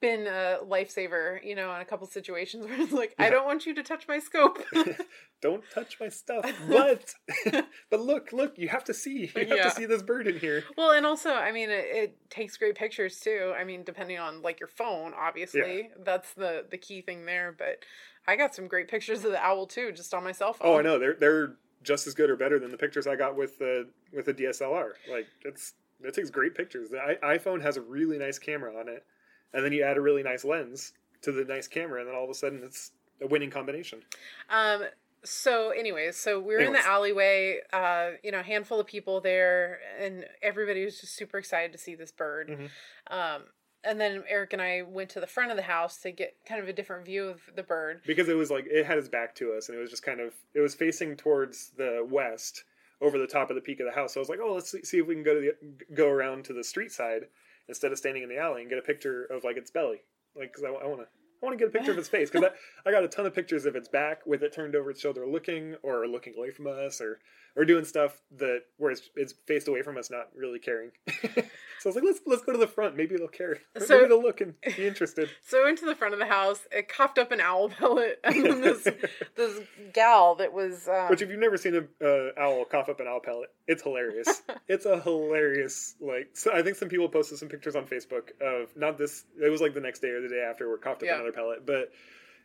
been a lifesaver, you know, in a couple situations where it's like, I don't want you to touch my scope. [laughs] don't touch my stuff, [laughs] but [laughs] but look look, you have to see. You have Yeah. to see this bird in here. Well, and also, I mean, it, it takes great pictures too. I mean, depending on like your phone, obviously, that's the the key thing there. But I got some great pictures of the owl too, just on my cell phone. Oh, I know. They're they're just as good or better than the pictures I got with the with the DSLR. Like it's it takes great pictures. The I, iPhone has a really nice camera on it, and then you add a really nice lens to the nice camera, and then all of a sudden it's a winning combination. Um. So, anyways, so we were in the alleyway. Uh, you know, a handful of people there, and everybody was just super excited to see this bird. Mhm. Um. And then Eric and I went to the front of the house to get kind of a different view of the bird. because it was like it had its back to us and it was just kind of it was facing towards the west over the top of the peak of the house so i was like oh let's see, see if we can go to the go around to the street side instead of standing in the alley and get a picture of like its belly like because i, want to i I want to get a picture of its face because I, I got a ton of pictures of its back with it turned over its shoulder, looking or looking away from us, or or doing stuff that where it's, it's faced away from us, not really caring. [laughs] so I was like, let's let's go to the front. Maybe they'll care. [laughs] So- maybe it'll look and be interested. [laughs] So I went to the front of the house. It coughed up an owl pellet, [laughs] and then this this gal that was. Um, Which, if you've never seen an uh, owl cough up an owl pellet, it's hilarious. it's a hilarious like. So I think some people posted some pictures on Facebook of not this. It was like the next day or the day after where it coughed up Yeah. another pellet, but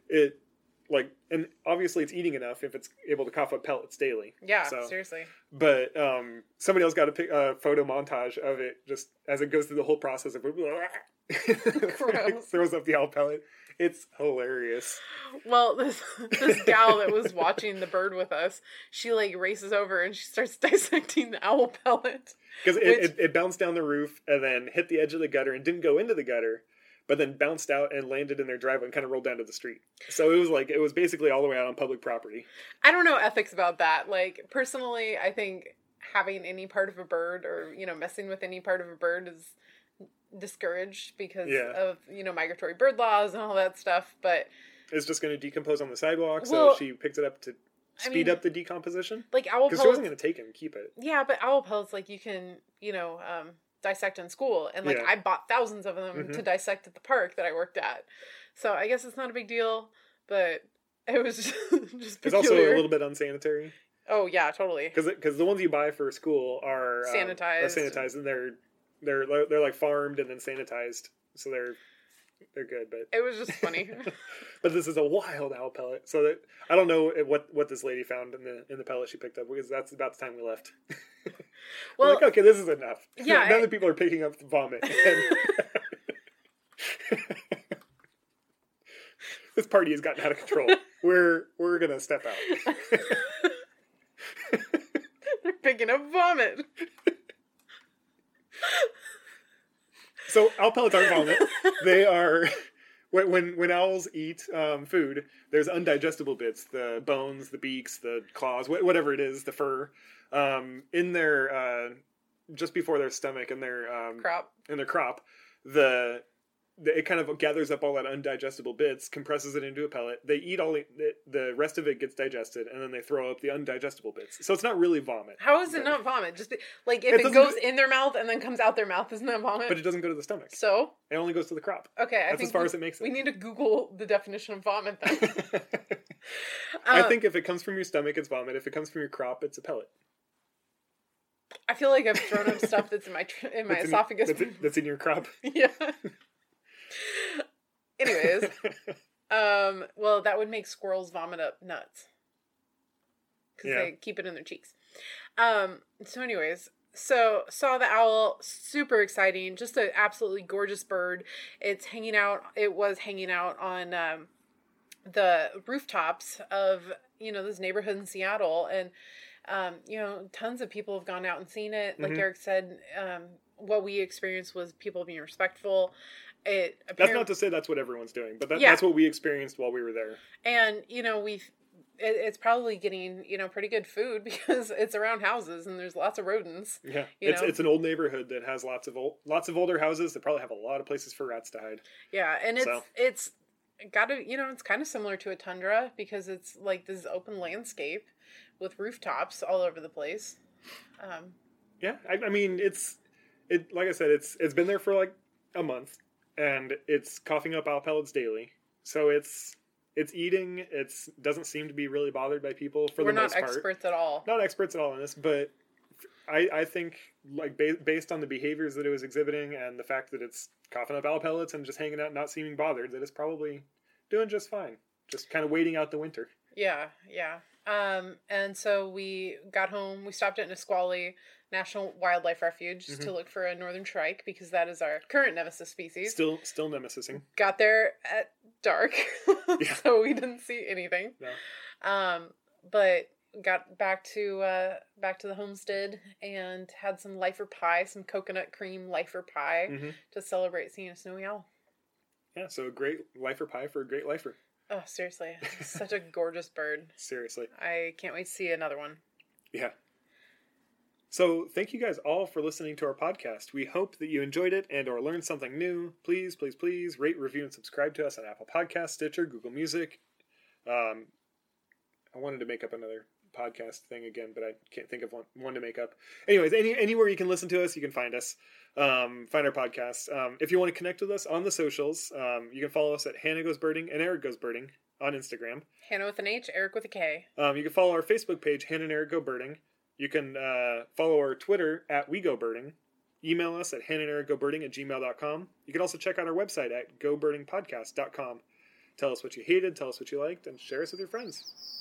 it like and obviously it's eating enough if it's able to cough up pellets daily. yeah, so- seriously. But um, somebody else got a pic, uh, photo montage of it just as it goes through the whole process of [laughs] throws up the owl pellet. It's hilarious. Well, this this gal that was watching the bird with us, she like races over and she starts [laughs] dissecting the owl pellet. Because it, Which- it, it bounced down the roof and then hit the edge of the gutter and didn't go into the gutter, but then bounced out and landed in their driveway and kind of rolled down to the street. So it was like it was basically all the way out on public property. I don't know ethics about that. Like personally, I think having any part of a bird or you know messing with any part of a bird is discouraged because Yeah. of you know migratory bird laws and all that stuff. But It's just going to decompose on the sidewalk, so she picked it up to I speed mean- up the decomposition. like owl Because she wasn't going to take it and keep it. yeah, but owl pellets like you can you know um, dissect in school, and like Yeah. I bought thousands of them Mhm. to dissect at the park that I worked at. So I guess it's not a big deal, but [laughs] it was just, just It's also a little bit unsanitary Oh yeah, totally. because the ones you buy for school are um, are Sanitized. sanitized, and they're they're they're like farmed and then sanitized, so they're they're good. But It was just funny. [laughs] but this is a wild owl pellet, so that I don't know what what this lady found in the in the pellet she picked up because that's about the time we left. [laughs] Well, like, okay, this is enough. Yeah, [laughs] now I- that people are picking up the vomit. and- this party has gotten out of control. We're we're gonna step out. they're picking up vomit. So owl pellets aren't vomit. They are when when, owls eat um, food. There's undigestible bits, the bones, the beaks, the claws, wh- whatever it is, the fur, um, in their uh, just before their stomach and their um, Crop. in their crop. The it kind of gathers up all that undigestible bits, compresses it into a pellet. They eat all the, the rest of it gets digested, and then they throw up the undigestible bits. So it's not really vomit. How is it not vomit? Just like if it, doesn't goes in their mouth and then comes out their mouth, isn't that vomit? But it doesn't go to the stomach. so It only goes to the crop. okay, I That's think as far we, as it makes it. we need to Google the definition of vomit then. [laughs] I Uh, think if it comes from your stomach, it's vomit. If it comes from your crop, it's a pellet. I feel like I've thrown up stuff that's in my in my That's in- esophagus. that's, in, that's in your crop. [laughs] yeah. [laughs] [laughs] Anyways, um, well, that would make squirrels vomit up nuts because Yeah. they keep it in their cheeks. Um, so, anyways, so saw the owl, super exciting, just an absolutely gorgeous bird. It's hanging out. It was hanging out on um, the rooftops of you know this neighborhood in Seattle, and um, you know tons of people have gone out and seen it. Like Mhm. Eric said, um, what we experienced was people being respectful. It That's not to say that's what everyone's doing, but that, Yeah. that's what we experienced while we were there. and you know it, it's probably getting you know pretty good food [laughs] because it's around houses and there's lots of rodents. Yeah, You it's know? it's an old neighborhood that has lots of old, lots of older houses that probably have a lot of places for rats to hide. Yeah, and it's So. it's got to you know it's kind of similar to a tundra because it's like this open landscape with rooftops all over the place. Um, Yeah, I, I mean it's it like I said, it's it's been there for like a month, and it's coughing up owl pellets daily. So it's it's eating. It's doesn't seem to be really bothered by people for we're the most part. We're not experts at all. not experts at all in this, but I, I think like ba- based on the behaviors that it was exhibiting and the fact that it's coughing up owl pellets and just hanging out, not seeming bothered, that it's probably doing just fine. Just kind of waiting out the winter. Yeah, yeah. Um, and so we got home. We stopped at Nisqually National Wildlife Refuge Mm-hmm. to look for a northern shrike because that is our current nemesis species. Still, still nemesising. got there at dark, [laughs] Yeah. so we didn't see anything. No. Um, but got back to uh, back to the homestead and had some lifer pie, some coconut cream lifer pie hmm to celebrate seeing a snowy owl. Yeah, so a great lifer pie for a great lifer. Oh, seriously, such a gorgeous bird. [laughs] Seriously. I can't wait to see another one. Yeah. So thank you guys all for listening to our podcast. We hope that you enjoyed it and or learned something new. Please, please, please rate, review, and subscribe to us on Apple Podcasts, Stitcher, Google Music. Um, I wanted to make up another podcast thing again, but I can't think of one, one to make up. Anyways, any anywhere you can listen to us, you can find us. Um, find our podcast. Um, if you want to connect with us on the socials, um, you can follow us at Hannah Goes Birding and Eric Goes Birding on Instagram. Hannah with an H, Eric with a K. Um, you can follow our Facebook page, Hannah and Eric Go Birding. You can uh, follow our Twitter at We Go Birding. Email us at Hannah and Eric Go Birding at gmail.com. You can also check out our website at gobirdingpodcast.com. Tell us what you hated, tell us what you liked, and share us with your friends.